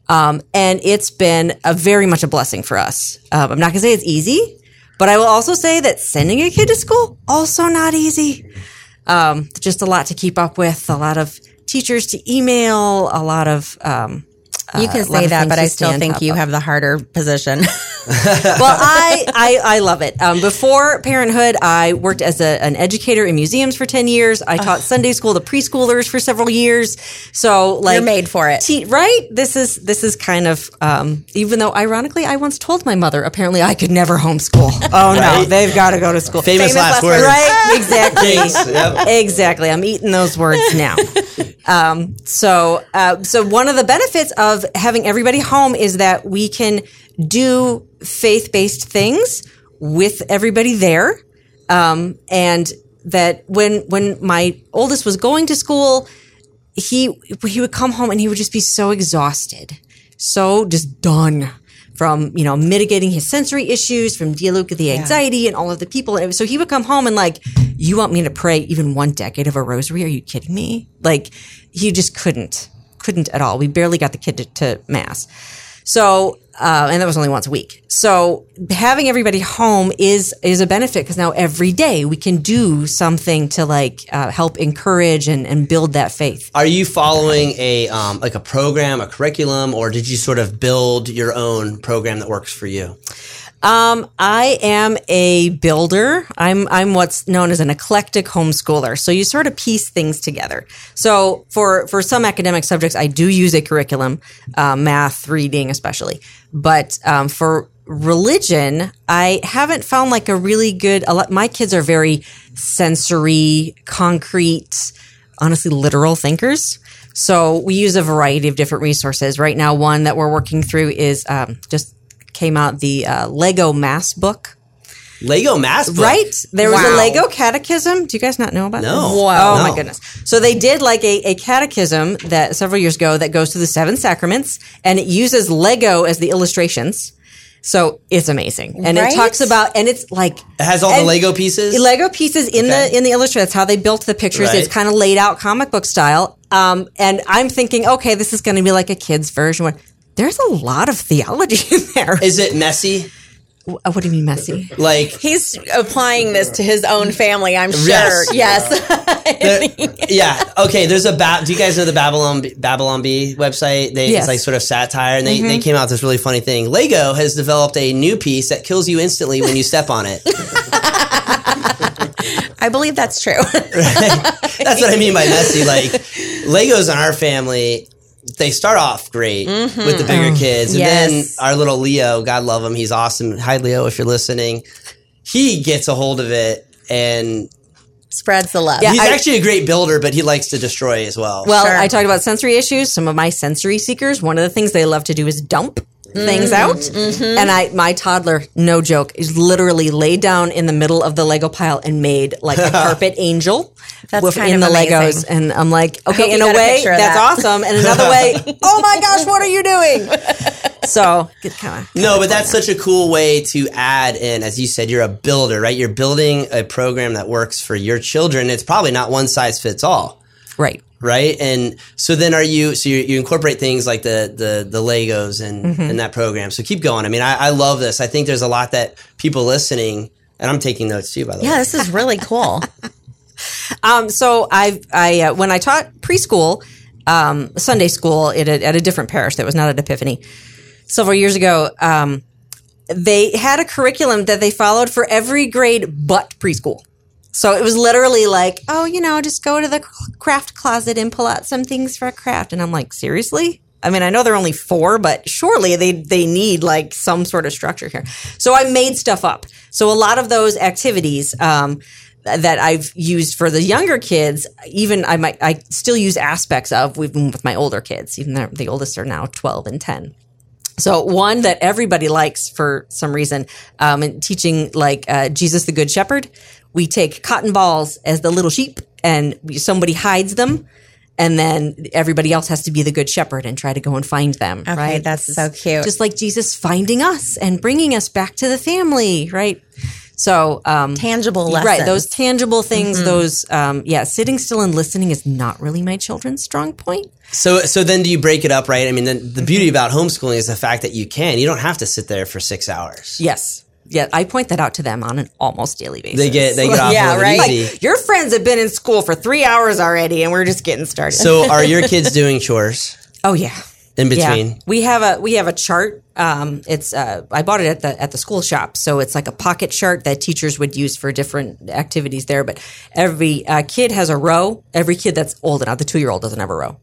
Um, and it's been a very much a blessing for us. Um, I'm not gonna say it's easy, but I will also say that sending a kid to school also not easy. Um, just a lot to keep up with, a lot of teachers to email, a lot of um, You can uh, a lot say that, but I still think you of. have the harder position. [LAUGHS] well, I, I I love it. Um, before parenthood, I worked as a, an educator in museums for ten years. I taught Sunday school to preschoolers for several years. So, like, You're made for it. te- right? This is this is kind of um, even though, ironically, I once told my mother apparently I could never homeschool. [LAUGHS] Oh no, Right. they've got to go to school. Famous last words. right? [LAUGHS] Exactly. Yep. Exactly. I'm eating those words now. um, so, uh, so one of the benefits of having everybody home is that we can do faith-based things with everybody there, um, and that when when my oldest was going to school, he he would come home and he would just be so exhausted, so just done from you know mitigating his sensory issues, from dealing with the anxiety and all of the people. And so he would come home and like, you want me to pray even one decade of a rosary? Are you kidding me? Like he just couldn't, couldn't at all. We barely got the kid to, to mass. So, uh, and that was only once a week. So having everybody home is, is a benefit because now every day we can do something to like, uh, help encourage and, and build that faith. Are you following a um, like a program, a curriculum, or did you sort of build your own program that works for you? Um, I am a builder. I'm I'm what's known as an eclectic homeschooler. So you sort of piece things together. So for for some academic subjects, I do use a curriculum, uh, math, reading, especially. But um, for religion, I haven't found like a really good. A lot, my kids are very sensory, concrete, honestly, literal thinkers. So we use a variety of different resources. Right now, one that we're working through is um, just came out the uh, Lego Mass book. Lego Mass Book. Right? There was a Lego catechism. Do you guys not know about No. this? Wow. Oh No. my goodness. So they did like a, a catechism that several years ago that goes through the seven sacraments and it uses Lego as the illustrations. So it's amazing. And Right? it talks about and it's like It has all the Lego pieces. Lego pieces in Okay. the in the illustration. That's how they built the pictures. Right. It's kind of laid out comic book style. Um, and I'm thinking, okay, this is going to be like a kid's version. There's a lot of theology in there. Is it messy? What do you mean messy? Like He's applying this to his own family, I'm sure. Yes. Yes. the- yeah. Okay. There's a ba- do you guys know the Babylon Babylon Bee website? They Yes. it's like sort of satire, and they, Mm-hmm. they came out with this really funny thing. Lego has developed a new piece that kills you instantly when you step on it. [LAUGHS] I believe that's true. [LAUGHS] That's what I mean by messy. Like Legos in our family, they start off great with the bigger kids, and Mm-hmm. Yes. then our little Leo, God love him, he's awesome. Hi Leo, if you're listening, he gets a hold of it and. Spreads the love. Yeah, He's I- actually a great builder, but he likes to destroy as well. Well, Sure. I talked about sensory issues. Some of my sensory seekers, one of the things they love to do is dump things mm-hmm. out. Mm-hmm. And I, my toddler, no joke, is literally laid down in the middle of the Lego pile and made like a [LAUGHS] carpet angel That's with- kind in of the amazing. Legos. And I'm like, okay, in a a way, picture of that's that. awesome. And another way, [LAUGHS] oh my gosh, what are you doing? So, kind of. No, but that's such a cool way to add in. As you said, you're a builder, right? You're building a program that works for your children. It's probably not one size fits all, Right. Right? And so then are you, so you, you incorporate things like the, the, the Legos and, Mm-hmm. and that program. So keep going. I mean, I, I love this. I think there's a lot that people listening, and I'm taking notes too, by the Yeah, way. Yeah, this is really [LAUGHS] cool. Um, so I, I uh, when I taught preschool, um, Sunday school at a, at a different parish that was not at Epiphany several years ago, um, they had a curriculum that they followed for every grade but preschool. So it was literally like, oh, you know, just go to the craft closet and pull out some things for a craft. And I'm like, seriously? I mean, I know they're only four, but surely they they need like some sort of structure here. So I made stuff up. So a lot of those activities um, that I've used for the younger kids, even I might I still use aspects of even with my older kids. Even though the oldest are now twelve and ten. So one that everybody likes for some reason, um, and teaching like uh, Jesus the Good Shepherd, we take cotton balls as the little sheep, and somebody hides them, and then everybody else has to be the good shepherd and try to go and find them. Okay, right? that's so cute. Just like Jesus finding us and bringing us back to the family, right? So um, Tangible right? Those tangible things. Those um, yeah, sitting still and listening is not really my children's strong point. So, so then do you break it up, right? I mean, the, the beauty about homeschooling is the fact that you can, you don't have to sit there for six hours. Yes. Yeah, I point that out to them on an almost daily basis. They get, they get [LAUGHS] off Yeah, right. easy. Like, your friends have been in school for three hours already, and we're just getting started. So are your [LAUGHS] kids doing chores oh yeah, in yeah. between? We have a we have a chart. Um, it's uh, I bought it at the at the school shop, so it's like a pocket chart that teachers would use for different activities there. But every uh, kid has a row. Every kid that's old enough, the two year old doesn't have a row.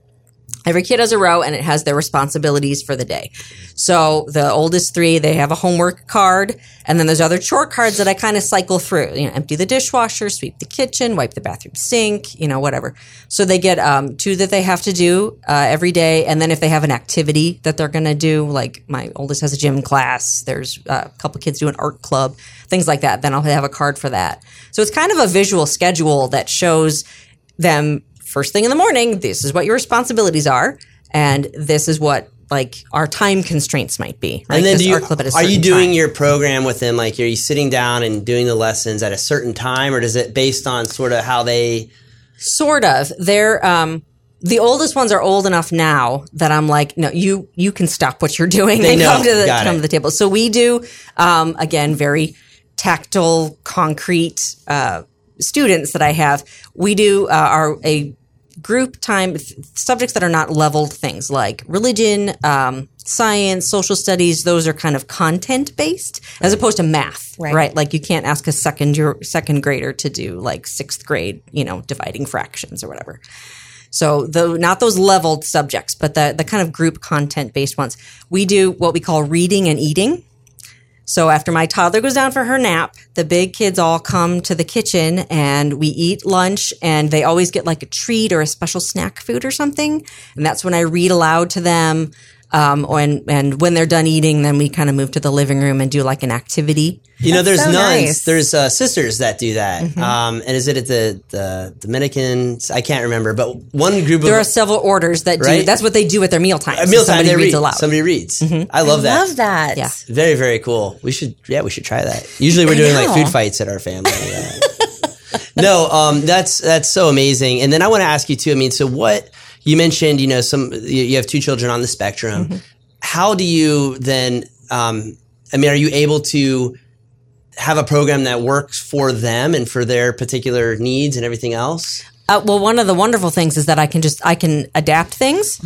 Every kid has a row and it has their responsibilities for the day. So the oldest three, they have a homework card, and then there's other chore cards that I kind of cycle through. You know, empty the dishwasher, sweep the kitchen, wipe the bathroom sink, you know, whatever. So they get um, two that they have to do uh, every day, and then if they have an activity that they're going to do, like my oldest has a gym class, there's uh, a couple kids do an art club, things like that. Then I'll have a card for that. So it's kind of a visual schedule that shows them first thing in the morning, this is what your responsibilities are, and this is what like our time constraints might be. Right? And then do you, our at a are you doing time. your program with them? Like, are you sitting down and doing the lessons at a certain time, or does it based on sort of how they? sort of? They're um, the oldest ones are old enough now that I'm like, no, you you can stop what you're doing They and know. come to the Got come it. to the table. So we do um, again very tactile, concrete uh, students that I have. We do uh, our a group time subjects that are not leveled things like religion, um, science, social studies. Those are kind of content based as opposed to math, Right. right? Like you can't ask a second year second grader to do like sixth grade, you know, dividing fractions or whatever. So the not those leveled subjects, but the the kind of group content based ones. We do what we call reading and eating. So after my toddler goes down for her nap, the big kids all come to the kitchen and we eat lunch and they always get like a treat or a special snack food or something. And that's when I read aloud to them. Um, and, and when they're done eating, then we kind of move to the living room and do like an activity. You know, there's so nuns, nice. there's uh, sisters that do that. Mm-hmm. Um, and is it at the the Dominican? I can't remember, but one group of There are several orders that do, Right? that's what they do at their meal time. at mealtime somebody they reads read. aloud. Mm-hmm. Somebody reads. I love that. I love that. Yeah. Very very cool. We should yeah we should try that. Usually we're doing like food fights at our family. Yeah. [LAUGHS] no, um, that's that's so amazing. And then I want to ask you too. I mean, so what you mentioned, you know, some you, you have two children on the spectrum. Mm-hmm. How do you then? Um, I mean, are you able to have a program that works for them and for their particular needs and everything else? Uh, well, one of the wonderful things is that I can just I can adapt things,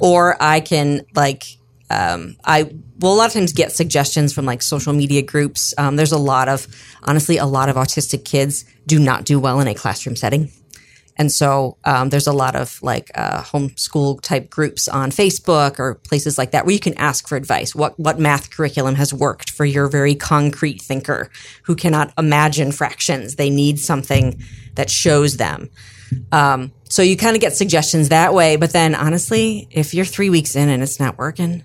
or I can like um, I will a lot of times get suggestions from like social media groups. Um, there's a lot of honestly a lot of autistic kids do not do well in a classroom setting. And so um, there's a lot of like uh, homeschool type groups on Facebook or places like that where you can ask for advice. What what math curriculum has worked for your very concrete thinker who cannot imagine fractions? They need something that shows them. Um, so you kind of get suggestions that way. But then honestly, if you're three weeks in and it's not working,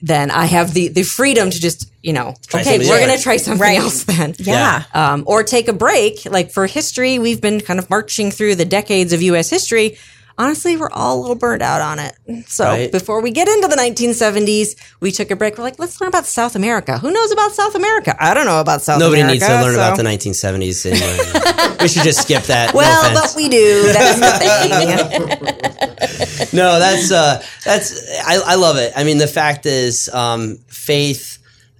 then I have the the freedom to just you know Try okay we're different. gonna try something Right. else then Yeah. um, or take a break. Like for history, we've been kind of marching through the decades of U.S. history. Honestly, we're all a little burnt out on it. So Right. before we get into the 1970s, we took a break. We're like, let's learn about South America. Who knows about South America? I don't know about South Nobody America. Nobody needs to learn so- about the 1970s anyway. we should just skip that. Well, offense. but we do. That's the thing. [LAUGHS] no, that's uh, that's I, I love it. I mean, the fact is, um, faith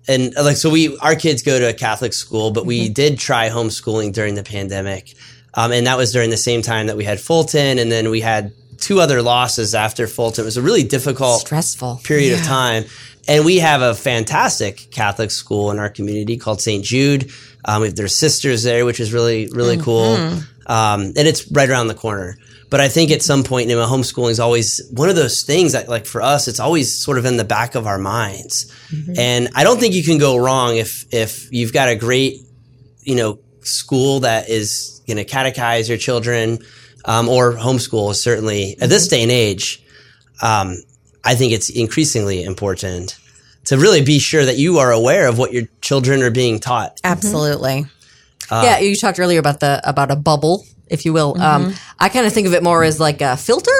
and like so we our kids go to a Catholic school, but Mm-hmm. we did try homeschooling during the pandemic, um, and that was during the same time that we had Fulton, and then we had two other losses after Fulton. It was a really difficult, Stressful. period of time. And we have a fantastic Catholic school in our community called St. Jude. Um, we have their sisters there, which is really, really cool. Um, and it's right around the corner. But I think at some point, you know, homeschooling is always one of those things that, like for us, it's always sort of in the back of our minds. And I don't think you can go wrong if if you've got a great, you know, school that is going to catechize your children, um, or homeschool is certainly at this day and age. Um, I think it's increasingly important to really be sure that you are aware of what your children are being taught. Absolutely. yeah, you talked earlier about the about a bubble, if you will. Um, I kind of think of it more as like a filter.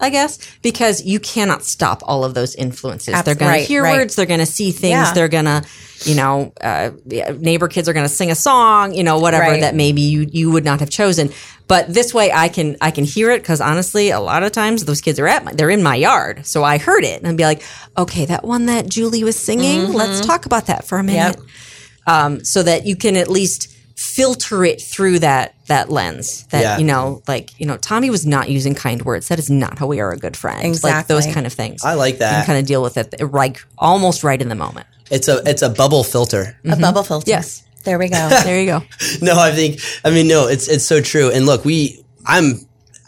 I guess because you cannot stop all of those influences. Abs- they're going right, to hear right. words. They're going to see things. Yeah. They're going to, you know, uh, neighbor kids are going to sing a song. You know, whatever Right. that maybe you you would not have chosen. But this way, I can I can hear it because honestly, a lot of times those kids are at my, they're in my yard, so I heard it and I'd be like, okay, that one that Julie was singing. Let's talk about that for a minute Yep. um, so that you can at least filter it through that that lens that Yeah. you know like you know tommy was not using kind words that is not how we are a good friend like those kind of things I like that. can kind of deal with it like almost right in the moment It's a it's a bubble filter. A mm-hmm. bubble filter. Yes. There we go. [LAUGHS] there you go [LAUGHS] no, I think I mean no, it's it's so true. And look, we I'm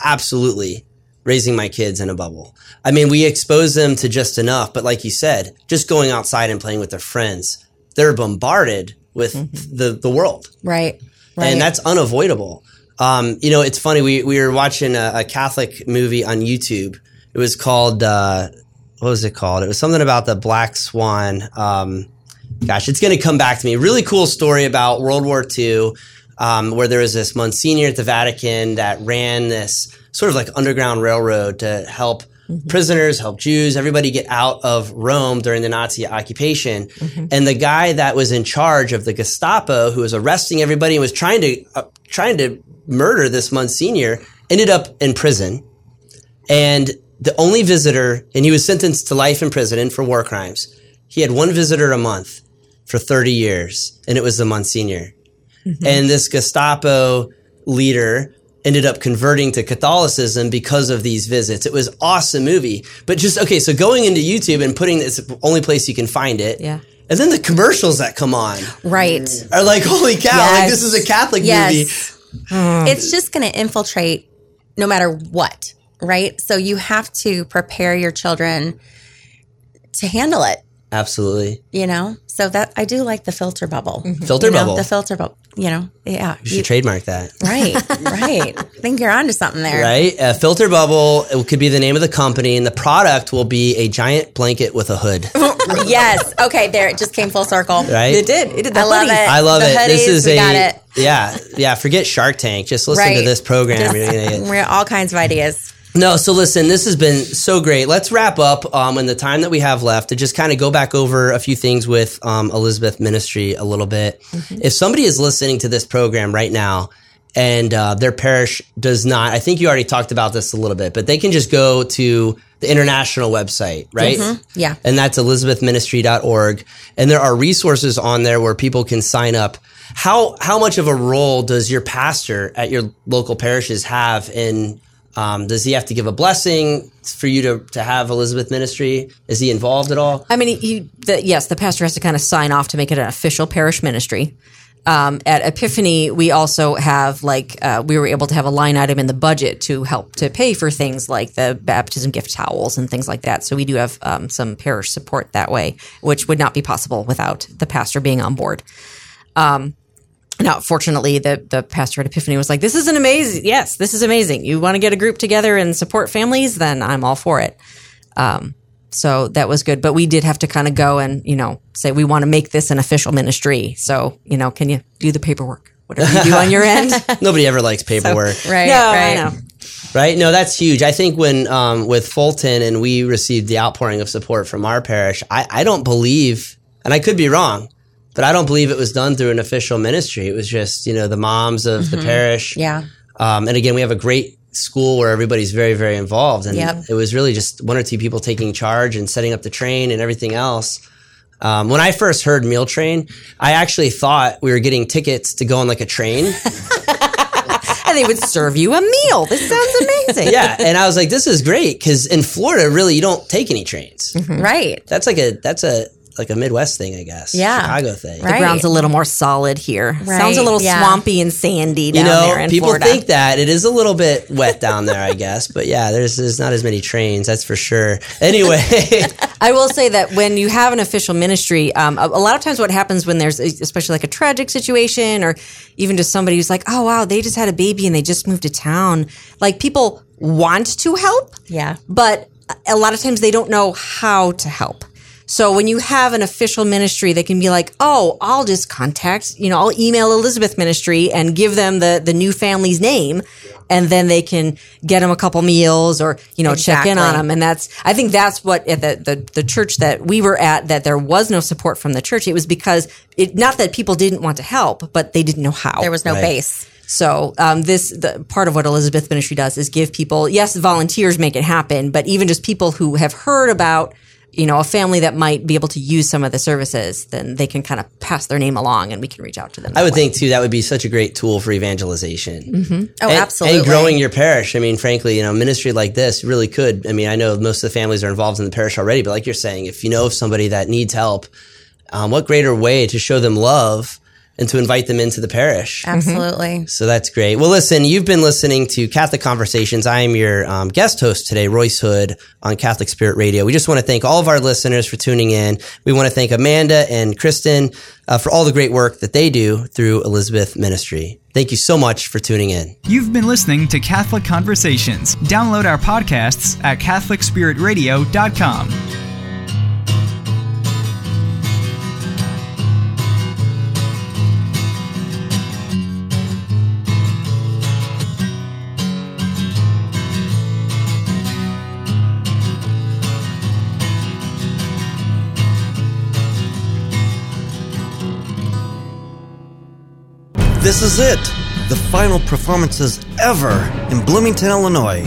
absolutely raising my kids in a bubble. I mean, we expose them to just enough, but like you said, just going outside and playing with their friends, they're bombarded with the the world. right. Right. and that's unavoidable. Um, you know, it's funny. We we were watching a, a Catholic movie on YouTube. It was called uh, what was it called? It was something about the Black Swan. Um, gosh, it's going to come back to me. Really cool story about World War II, um, where there was this Monsignor at the Vatican that ran this sort of like underground railroad to help Mm-hmm. prisoners, help Jews, everybody get out of Rome during the Nazi occupation. Mm-hmm. And the guy that was in charge of the Gestapo, who was arresting everybody and was trying to uh, trying to murder this Monsignor, ended up in prison. And the only visitor, and he was sentenced to life imprisonment for war crimes. He had one visitor a month for 30 years, and it was the Monsignor. Mm-hmm. And this Gestapo leader ended up converting to Catholicism because of these visits. It was awesome movie. But just okay, so going into YouTube and putting it's the only place you can find it. Yeah. And then the commercials that come on right. are like, holy cow, like this is a Catholic movie. Yes. it's just going to infiltrate no matter what, right? So you have to prepare your children to handle it, Absolutely. you know? So that I do like the filter bubble. Mm-hmm. Filter You know, bubble. The filter bubble, you know? Yeah. You should You- trademark that. right, [LAUGHS] right. I think you're onto something there. Right? A filter bubble it could be the name of the company, and the product will be a giant blanket with a hood. [LAUGHS] yes. Okay, there. It just came full circle. Right? it did it did the I love hoodies. it. I love The it. This is we a got it. yeah, yeah. Forget Shark Tank. Just listen to this program. Just- You're gonna get- [LAUGHS] We're all kinds of ideas. No, so listen, this has been so great. Let's wrap up um, in the time that we have left to just kind of go back over a few things with um, Elizabeth Ministry a little bit. If somebody is listening to this program right now and uh, their parish does not, I think you already talked about this a little bit, but they can just go to the international website, right? Yeah. And that's elizabethministry.org. And there are resources on there where people can sign up. How how much of a role does your pastor at your local parishes have in um, does he have to give a blessing for you to, to have Elizabeth Ministry? Is he involved at all? I mean, he, the, yes, the pastor has to kind of sign off to make it an official parish ministry. Um, at Epiphany, we also have like uh, we were able to have a line item in the budget to help to pay for things like the baptism gift towels and things like that. So we do have um, some parish support that way, which would not be possible without the pastor being on board. Um, now, fortunately, the the pastor at Epiphany was like, "This is an amazing. Yes, this is amazing. You want to get a group together and support families? Then I'm all for it." Um, so that was good. But we did have to kind of go and you know say we want to make this an official ministry. So you know, can you do the paperwork? Whatever you do on your end. [LAUGHS] [LAUGHS] Nobody ever likes paperwork. Right. no, right. I know. Right? No, that's huge. I think when um, with Fulton and we received the outpouring of support from our parish, I, I don't believe, and I could be wrong, but I don't believe it was done through an official ministry. It was just, you know, the moms of the parish. Yeah. Um, and again, we have a great school where everybody's very, very involved. And Yep. it was really just one or two people taking charge and setting up the train and everything else. Um, when I first heard Meal Train, I actually thought we were getting tickets to go on like a train. [LAUGHS] And they would serve you a meal. This sounds amazing. yeah. And I was like, this is great because in Florida, really, you don't take any trains. Right. That's like a that's a like a Midwest thing, I guess. Yeah. Chicago thing. Right. The ground's a little more solid here. Sounds a little yeah. swampy and sandy You down know, there in people Florida. think that it is a little bit wet down there, I guess. But yeah, there's there's not as many trains, that's for sure. Anyway, [LAUGHS] I will say that when you have an official ministry, um, a, a lot of times what happens when there's especially like a tragic situation or even just somebody who's like, oh wow, they just had a baby and they just moved to town. Like people want to help, Yeah. but a lot of times they don't know how to help. So when you have an official ministry they can be like, oh, I'll just contact, you know, I'll email Elizabeth Ministry and give them the the new family's name, and then they can get them a couple meals or you know check in on them. And that's I think that's what at the, the the church that we were at that there was no support from the church. It was because it not that people didn't want to help, but they didn't know how. There was no Right. base. So um, this the part of what Elizabeth Ministry does is give people yes, volunteers make it happen, but even just people who have heard about you know a family that might be able to use some of the services, then they can kind of pass their name along, and we can reach out to them. I would way. think too that would be such a great tool for evangelization. Oh, and, absolutely. And growing your parish. I mean, frankly, you know, ministry like this really could. I mean, I know most of the families are involved in the parish already, but like you're saying, if you know of somebody that needs help, um, what greater way to show them love and to invite them into the parish? Absolutely. So that's great. Well, listen, you've been listening to Catholic Conversations. I am your um, guest host today, Royce Hood on Catholic Spirit Radio. We just want to thank all of our listeners for tuning in. We want to thank Amanda and Kristen uh, for all the great work that they do through Elizabeth Ministry. Thank you so much for tuning in. You've been listening to Catholic Conversations. Download our podcasts at CatholicSpiritRadio.com. This is it! The final performances ever in Bloomington, Illinois.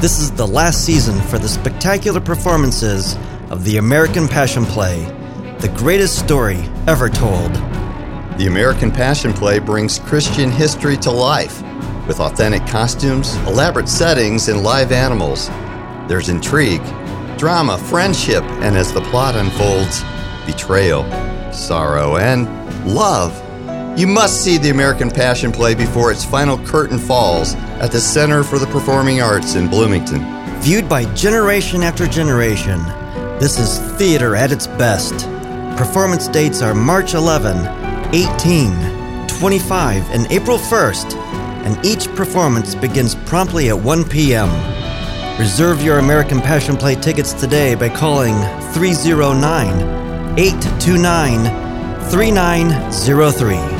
This is the last season for the spectacular performances of the American Passion Play, the greatest story ever told. The American Passion Play brings Christian history to life with authentic costumes, elaborate settings, and live animals. There's intrigue, drama, friendship, and as the plot unfolds, betrayal, sorrow, and love. You must see the American Passion Play before its final curtain falls at the Center for the Performing Arts in Bloomington. Viewed by generation after generation, this is theater at its best. Performance dates are March 11, 18, 25, and April 1st, and each performance begins promptly at 1 p.m. Reserve your American Passion Play tickets today by calling 309 829 3903.